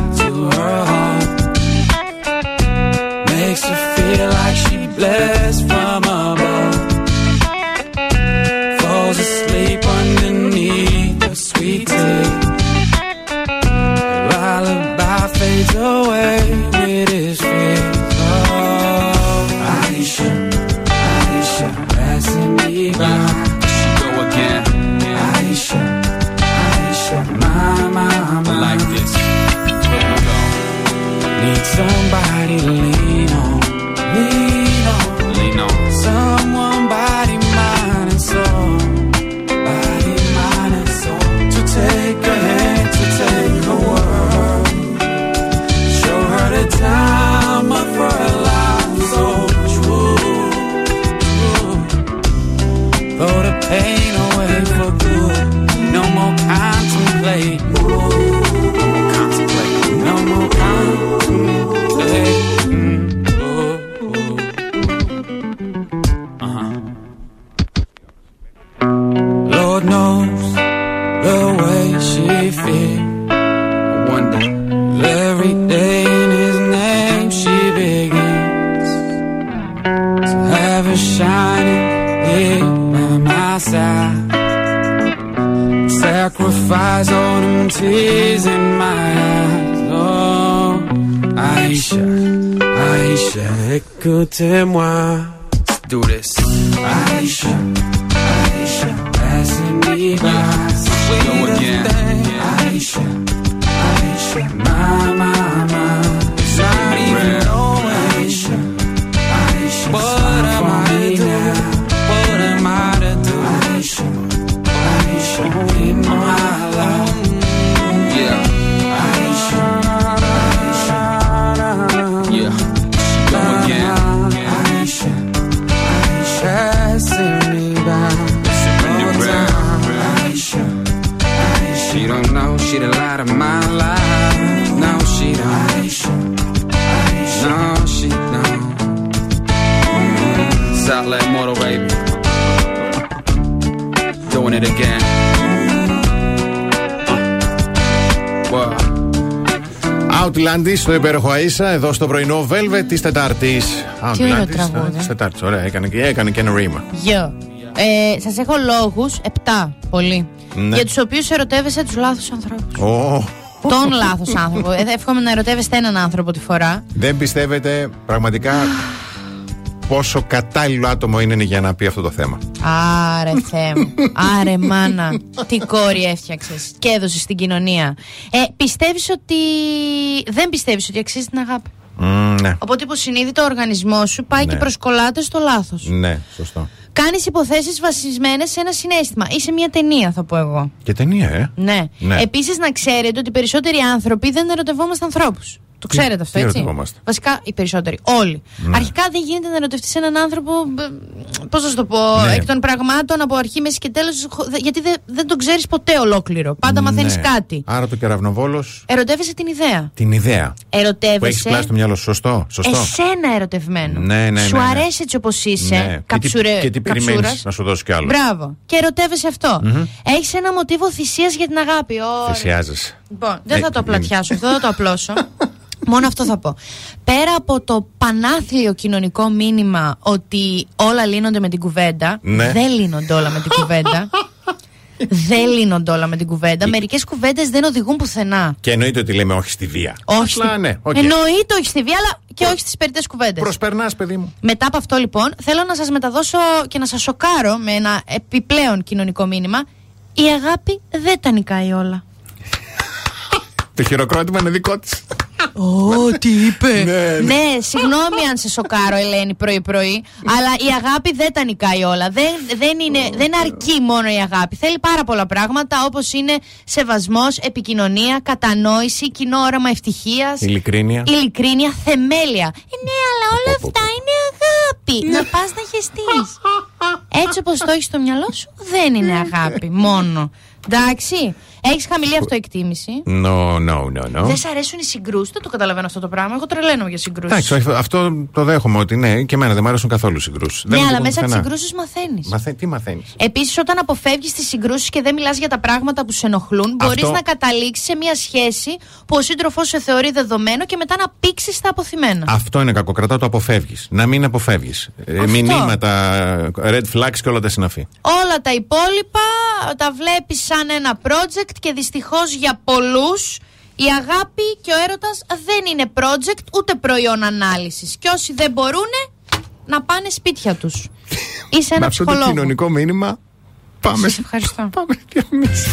υπέροχο Αΐσα, εδώ στο πρωινό Velvet της Τετάρτης. Τι ωραίο τραγούδι. Της Τετάρτης, ωραία, έκανε και, έκανε και ένα ρήμα. Γιο. Ε, Σας έχω λόγους, 7 πολύ, Ναι. για τους οποίους ερωτεύεσαι τους λάθους ανθρώπους. Ω, Τον λάθος άνθρωπο. Ε, εύχομαι να ερωτεύεστε έναν άνθρωπο τη φορά. δεν πιστεύετε πραγματικά πόσο κατάλληλο άτομο είναι για να πει αυτό το θέμα. Άρε Θεέ μου. Άρε μάνα. Τι κόρη έφτιαξες και έδωσες στην κοινωνία. Ε, πιστεύεις ότι. Δεν πιστεύεις ότι αξίζει την αγάπη; Μμ, ναι, Οπότε υποσυνείδητα ο οργανισμό σου πάει Ναι. και προσκολάται στο λάθος. ναι, σωστό. Κάνεις υποθέσεις βασισμένες σε ένα συνέστημα ή σε μια ταινία, θα πω εγώ. Και ταινία, ε. Ναι. Ναι. Επίσης, να ξέρετε ότι οι περισσότεροι άνθρωποι δεν ερωτευόμαστε ανθρώπους. Το Τι- ξέρετε αυτό, τι έτσι; ερωτευόμαστε; Βασικά, οι περισσότεροι. Όλοι. Ναι. Αρχικά δεν γίνεται να ερωτευτείς έναν άνθρωπο. Πώς να σου το πω, Ναι. εκ των πραγμάτων από αρχή, μέση και τέλος. Γιατί δεν, δεν τον ξέρεις ποτέ ολόκληρο. Πάντα μαθαίνεις Ναι. κάτι. Άρα το κεραυνοβόλος, Ερωτεύεσαι την ιδέα. την ιδέα. Που έχεις Ερωτεύεσαι. πλάσει στο μυαλό σου. Σωστό, σωστό. Εσένα ερωτευμένο. Ναι, ναι, Σου ναι, ναι. αρέσει έτσι όπως είσαι. Ναι. Καψουρε, Και τι, και τι περιμένεις καψούρας. να σου δώσει κι άλλο. Μπράβο. Και ερωτεύεσαι αυτό. Μμμ. Έχεις ένα μοτίβο θυσίας για την αγάπη. Ωραία. Θυσιάζεσαι. Λοιπόν, δεν Ε, θα το είναι. πλατιάσω αυτό, δεν θα το απλώσω. [LAUGHS] Μόνο αυτό θα πω. Πέρα από το πανάθλιο κοινωνικό μήνυμα ότι όλα λύνονται με την κουβέντα, Ναι. δεν λύνονται όλα με την κουβέντα. δεν λύνονται όλα με την κουβέντα. Μερικές κουβέντες δεν οδηγούν πουθενά. Και εννοείται ότι λέμε όχι στη βία. Όχι. Απλά, στη- ναι, οκ. Εννοείται όχι στη βία, αλλά και όχι στις περιττές κουβέντες. Προσπερνάς, παιδί μου. Μετά από αυτό, λοιπόν, θέλω να σας μεταδώσω και να σας σοκάρω με ένα επιπλέον κοινωνικό μήνυμα. Η αγάπη δεν τα νικάει όλα. Το χειροκρότημα είναι δικό της. Ω, τι είπε. Ναι, συγγνώμη αν σε σοκάρω, Ελένη, πρωί-πρωί. Αλλά η αγάπη δεν τα νικάει όλα. Δεν, δεν, είναι, δεν αρκεί μόνο η αγάπη. Θέλει πάρα πολλά πράγματα όπως είναι σεβασμός, επικοινωνία, κατανόηση, κοινό όραμα ευτυχίας. Ειλικρίνεια. Ειλικρίνεια, θεμέλια. Ε, ναι, αλλά όλα αυτά είναι αγάπη. Να πας να χεστείς. Έτσι όπως το έχεις στο μυαλό σου, δεν είναι αγάπη. Μόνο. Εντάξει. Έχεις χαμηλή αυτοεκτίμηση. No, no, no, no. Δεν σ' αρέσουν οι συγκρούσεις. Δεν το καταλαβαίνω αυτό το πράγμα. Εγώ τρελαίνω για συγκρούσεις. Εντάξει, όχι, αυτό το δέχομαι ότι ναι, και εμένα δεν μου αρέσουν καθόλου συγκρούσεις. Ναι, αλλά μέσα από τις συγκρούσεις μαθαίνεις. Μαθα... Τι μαθαίνεις; Επίσης, όταν αποφεύγεις τις συγκρούσεις και δεν μιλάς για τα πράγματα που σε ενοχλούν, μπορείς Αυτό- να καταλήξεις σε μια σχέση που ο σύντροφός σε θεωρεί δεδομένο και μετά να πήξεις τα αποθυμένα. Αυτό είναι κακό. Κρατά το αποφεύγεις. Να μην αποφεύγεις. μηνύματα, red flags και όλα τα συναφή. Όλα τα υπόλοιπα τα βλέπεις σαν ένα project και δυστυχώς για πολλούς η αγάπη και ο έρωτας δεν είναι project ούτε προϊόν ανάλυσης. Και όσοι δεν μπορούν να πάνε σπίτια τους. [LAUGHS] Είσαι ένα Με αυτό το ψυχολόγο. κοινωνικό μήνυμα πάμε. Σε ευχαριστώ. [LAUGHS] Πάμε κι εμείς.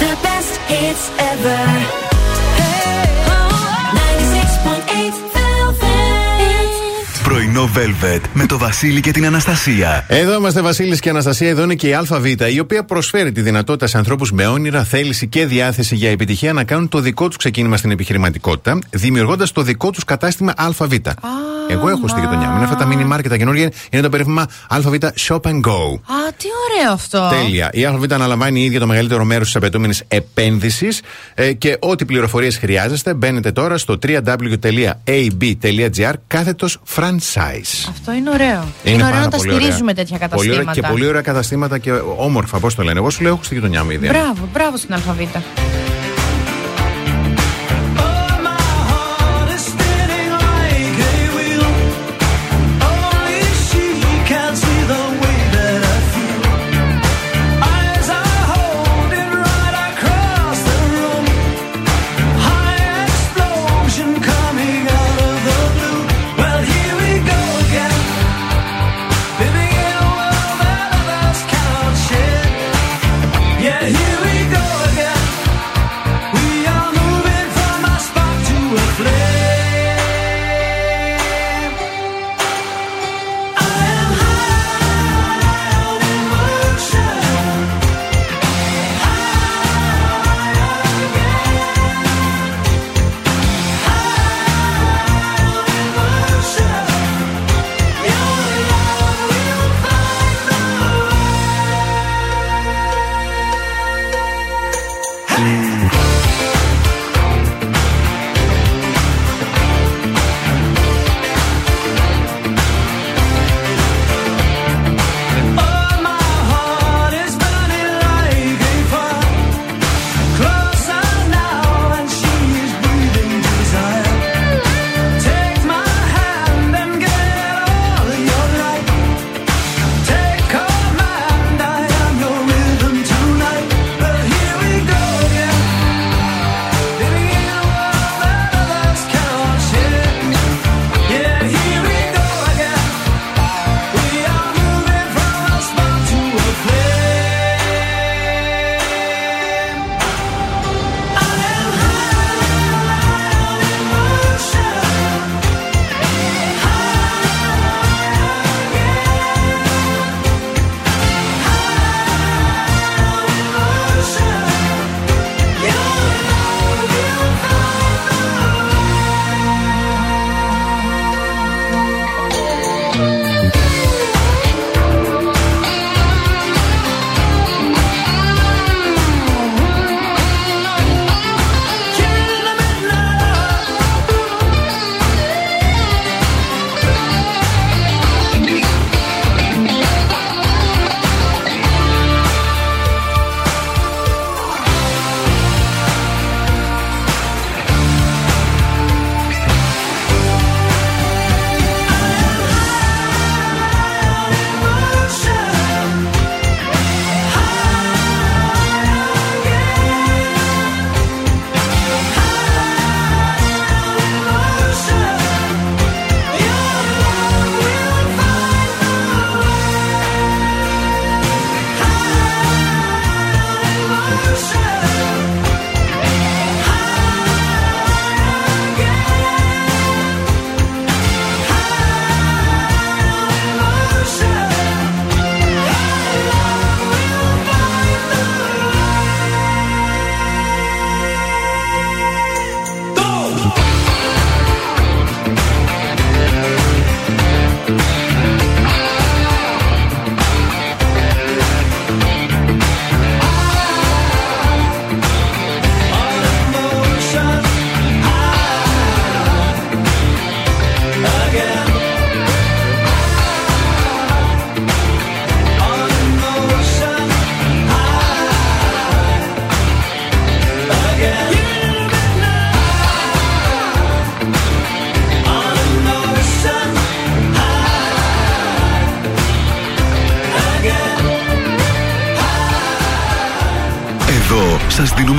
The best hits ever. Πρωινό Velvet με το Βασίλη και την Αναστασία. Εδώ είμαστε Βασίλης και Αναστασία. Εδώ είναι και η ΑΒ, η οποία προσφέρει τη δυνατότητα σε ανθρώπους με όνειρα, θέληση και διάθεση για επιτυχία να κάνουν το δικό τους ξεκίνημα στην επιχειρηματικότητα, δημιουργώντας το δικό τους κατάστημα ΑΒ. Εγώ έχω στη γειτονιά μου. Είναι αυτά τα mini market τα καινούργια. Είναι το περίφημα ΑΒ Shop and Go. Α, τι ωραίο αυτό. Τέλεια. Η ΑΒ αναλαμβάνει η ίδια το μεγαλύτερο μέρος της απαιτούμενης επένδυσης ε, και ό,τι πληροφορίες χρειάζεστε μπαίνετε τώρα στο www.ab.gr κάθετος franchise. Αυτό είναι ωραίο. Είναι, ωραίο πάρα να τα πολύ ωραία. στηρίζουμε τέτοια Πολύ καταστήματα. ωραία και πολύ ωραία καταστήματα και όμορφα, πώς το λένε. Εγώ σου λέω, έχω στη γειτονιά μου ήδη. Μπράβο, μπράβο στην Αλφαβήτα.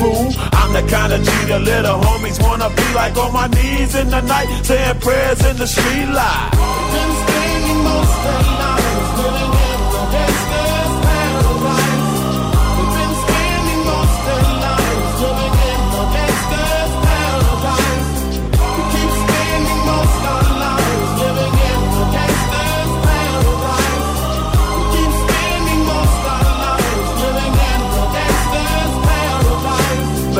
Fool, I'm the kind of G the little homies wanna be like on my knees in the night, saying prayers in the street light.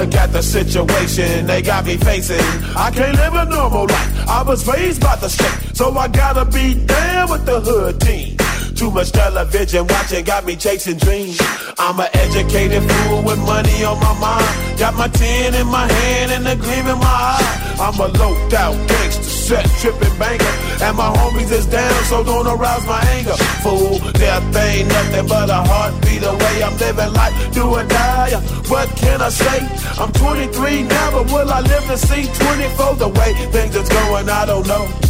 Look at the situation they got me facing. I can't live a normal life. I was raised by the state, so I gotta be down with the hood team. Too much television watching got me chasing dreams. I'm an educated fool with money on my mind. Got my tin in my hand and a gleam in my eye. I'm a loped out gangster, set tripping banker. And my homies is down, so don't arouse my anger. Fool, death ain't nothing but a heartbeat away. I'm living life, do or die. What can I say? I'm 23 now, but will I live to see 24? The way things are going, I don't know.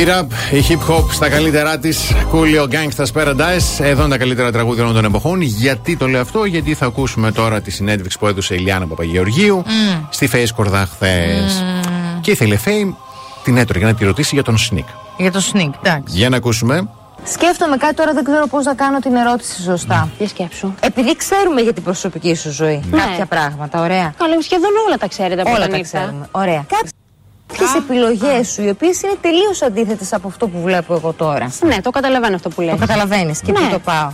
Η rap, η hip hop στα καλύτερά της. Coolio Gangsta's Paradise. Εδώ είναι τα καλύτερα τραγούδια όλων των εποχών. Γιατί το λέω αυτό, Γιατί θα ακούσουμε τώρα τη συνέντευξη που έδωσε η Λιάννα Παπαγεωργίου Μμ. στη Face Κορδά χθες. Και ήθελε Φέη την έτρωγε να τη ρωτήσει για τον Sneak. Για το sneak, εντάξει. Για να ακούσουμε. Σκέφτομαι κάτι τώρα, δεν ξέρω πώς θα κάνω την ερώτηση σωστά. Για σκέψου. Επειδή ξέρουμε για την προσωπική σου ζωή Ναι. κάποια πράγματα, ωραία. Καλά, σχεδόν όλα τα ξέρετε από Όλα όταν τα ήρθα. ξέρουμε. Ωραία. Κάποιες επιλογές σου, οι οποίες είναι τελείως αντίθετες από αυτό που βλέπω εγώ τώρα. Ναι, το καταλαβαίνω αυτό που λες. Το καταλαβαίνεις και Ναι. πού το πάω.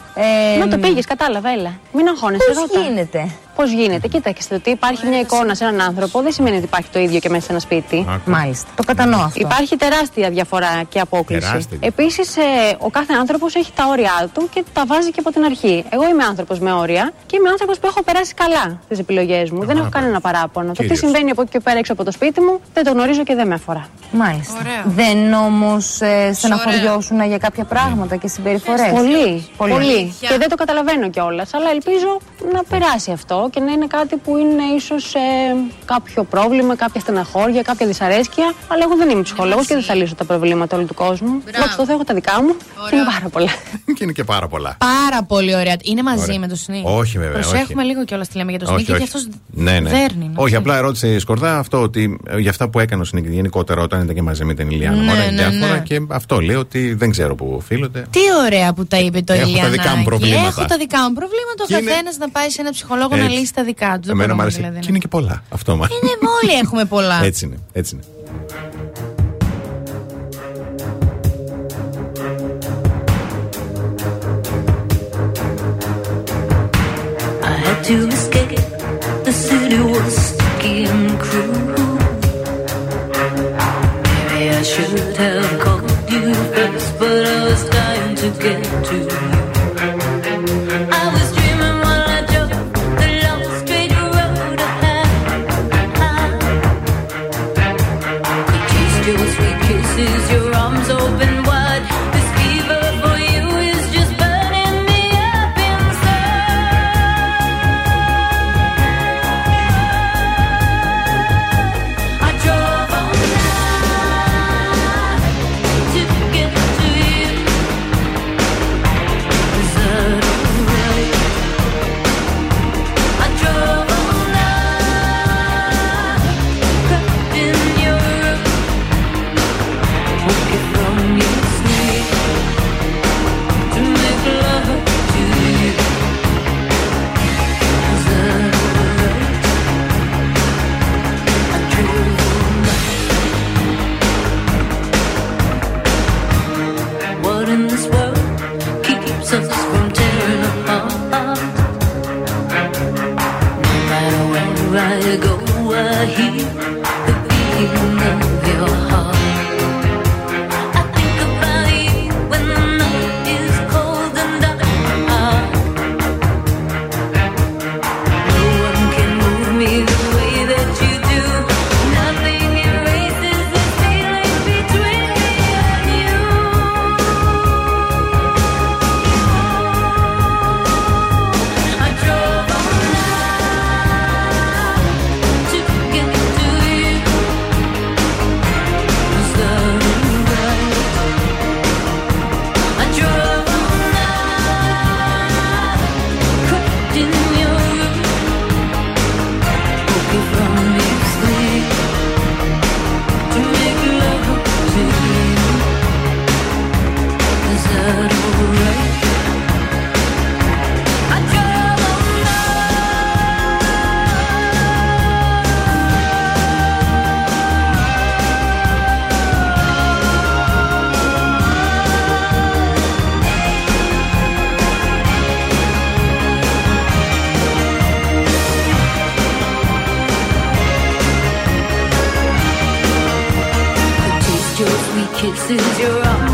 Να το πήγες, κατάλαβα, έλα. Μην αγχώνεσαι. Πώς γίνεται; Πώς γίνεται; Κοίταξε ότι υπάρχει μια εικόνα σε έναν άνθρωπο δεν σημαίνει ότι υπάρχει το ίδιο και μέσα σε ένα σπίτι. Μάλιστα. Το κατανοώ αυτό. Υπάρχει τεράστια διαφορά και απόκληση. Τεράστια. Επίσης, ο κάθε άνθρωπος έχει τα όρια του και τα βάζει και από την αρχή. Εγώ είμαι άνθρωπος με όρια και είμαι άνθρωπος που έχω περάσει καλά τις επιλογές μου. δεν έχω κανένα παράπονο. Το τι Κυρίως. συμβαίνει από εκεί και πέρα έξω από το σπίτι μου δεν το γνωρίζω και δεν με αφορά. Μάλιστα. Δεν όμως ε, στεναχωριώσουν για κάποια πράγματα και συμπεριφορές. Πολύ, πολύ. Και δεν το καταλαβαίνω κιόλας. Αλλά ελπίζω να περάσει αυτό και να είναι κάτι που είναι ίσως κάποιο πρόβλημα, κάποια στεναχώρια, κάποια δυσαρέσκεια. Αλλά εγώ δεν είμαι ψυχολόγος και δεν θα λύσω τα προβλήματα όλου του κόσμου. Δόξα τω Θεώ, έχω τα δικά μου και είναι πάρα πολλά. Και είναι και πάρα πολλά. Πάρα πολύ ωραία. Είναι μαζί Ωραία. με το Σνί; Όχι, βέβαια, Προσέχουμε όχι. λίγο κιόλας τι λέμε για το Σνί, Όχι, γιατί όχι. αυτός Ναι, ναι. δέρνει. να Όχι, απλά ερώτησε η Σκορδά αυτό ότι ε, για αυτά που έκανε ο Σνίκη γενικότερα όταν ήταν και μαζί με την Ηλιάνα. Ναι, Ωραία, ναι, διάφορα ναι. και αυτό λέει ότι δεν ξέρω που οφείλονται. Τι ωραία που τα είπε το Έχω τα Ηλιανάκη. δικά μου προβλήματα. Έχω τα δικά μου προβλήματα. Ο Και είναι- καθένας να πάει σε ένα ψυχολόγο να Έτσι. λύσει τα δικά τους. Δεν Εμένα μου μπορούμε αρέσει. δηλαδή Και να- είναι και πολλά. Αυτό μα. Είναι όλοι έχουμε πολλά. Έτσι είναι. Έτσι είναι. I had to escape. The city was sticky and cruel. Maybe I should have called you first, but I was dying to get to you. kisses, you're up.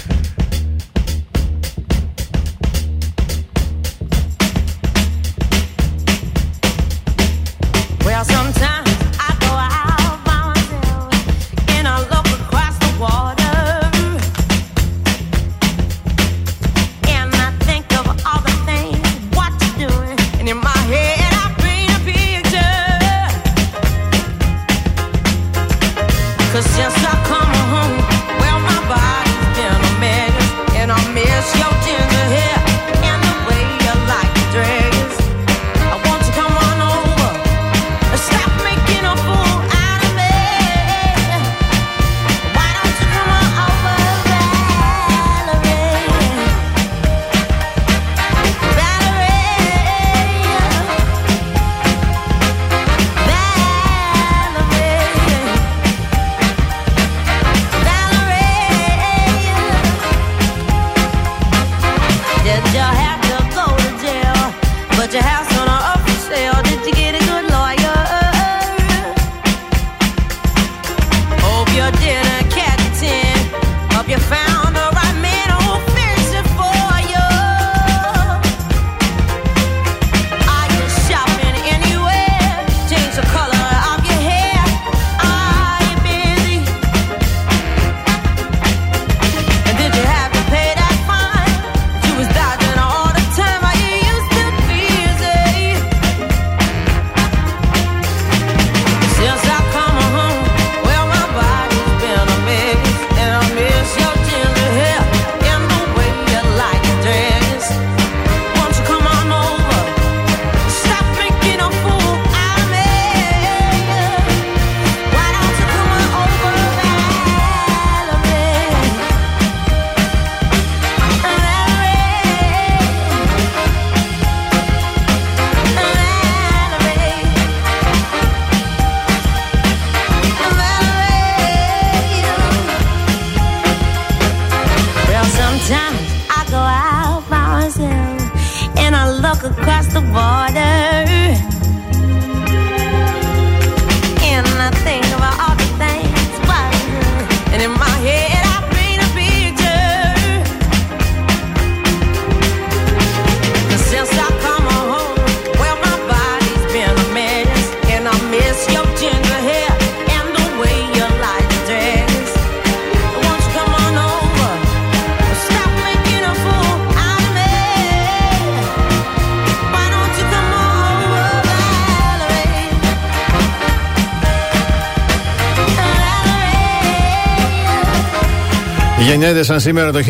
Γεννιέται σαν σήμερα το 1983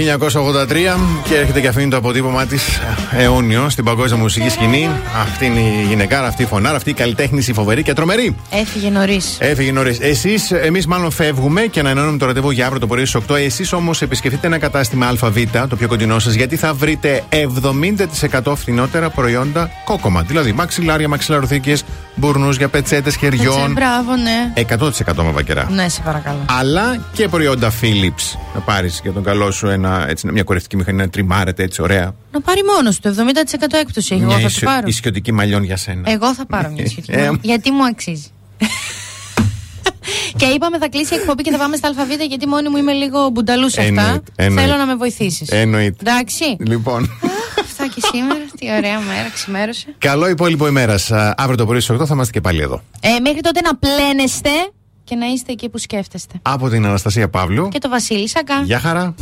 και έρχεται και αφήνει το αποτύπωμά της αιώνιο στην παγκόσμια μουσική σκηνή. Αυτή είναι η γυναικάρα, αυτή η φωνάρα, αυτή η καλλιτέχνη, η φοβερή και τρομερή. Έφυγε νωρίς. Έφυγε νωρίς. Εσείς, εμείς μάλλον φεύγουμε και ανανεώνουμε το ραντεβού για αύριο το πρωί στις 8. Εσείς όμως επισκεφτείτε ένα κατάστημα ΑΒ, το πιο κοντινό σας, γιατί θα βρείτε 70% φθηνότερα προϊόντα κόκομα. Δηλαδή μαξιλάρια, μαξιλαροθήκε, μπουρνούζια, πετσέτες χεριών. Έτσι, μπράβο, ναι. 100% με βακερά. Ναι, σε παρακαλώ. Αλλά και προϊόντα Philips. Να πάρεις για τον καλό σου ένα, έτσι, μια κορευτική μηχανή να τριμάρεται έτσι ωραία. Να πάρει μόνος του. 70% έκπτωση. Εγώ μια θα το ισιο- πάρω. ισιωτική μαλλιών για σένα. Εγώ θα πάρω μια σχετική. Ε, γιατί μου αξίζει. [LAUGHS] και είπαμε θα κλείσει η εκπομπή και θα πάμε στα ΑΒ γιατί μόνη μου είμαι λίγο μπουνταλούς σε αυτά. Εννοείται, εννοείται. Θέλω να με βοηθήσεις. Εννοείται. Εντάξει. Λοιπόν, Αυτά και σήμερα. Τι ωραία μέρα, ξημέρωσε. καλό υπόλοιπο ημέρας. Αύριο το πρωί στις 8 θα είμαστε και πάλι εδώ. Ε, μέχρι τότε να πλένεστε και να είστε εκεί που σκέφτεστε. Από την Αναστασία Παύλου. Και το Βασίλη Σακά. Γεια χαρά.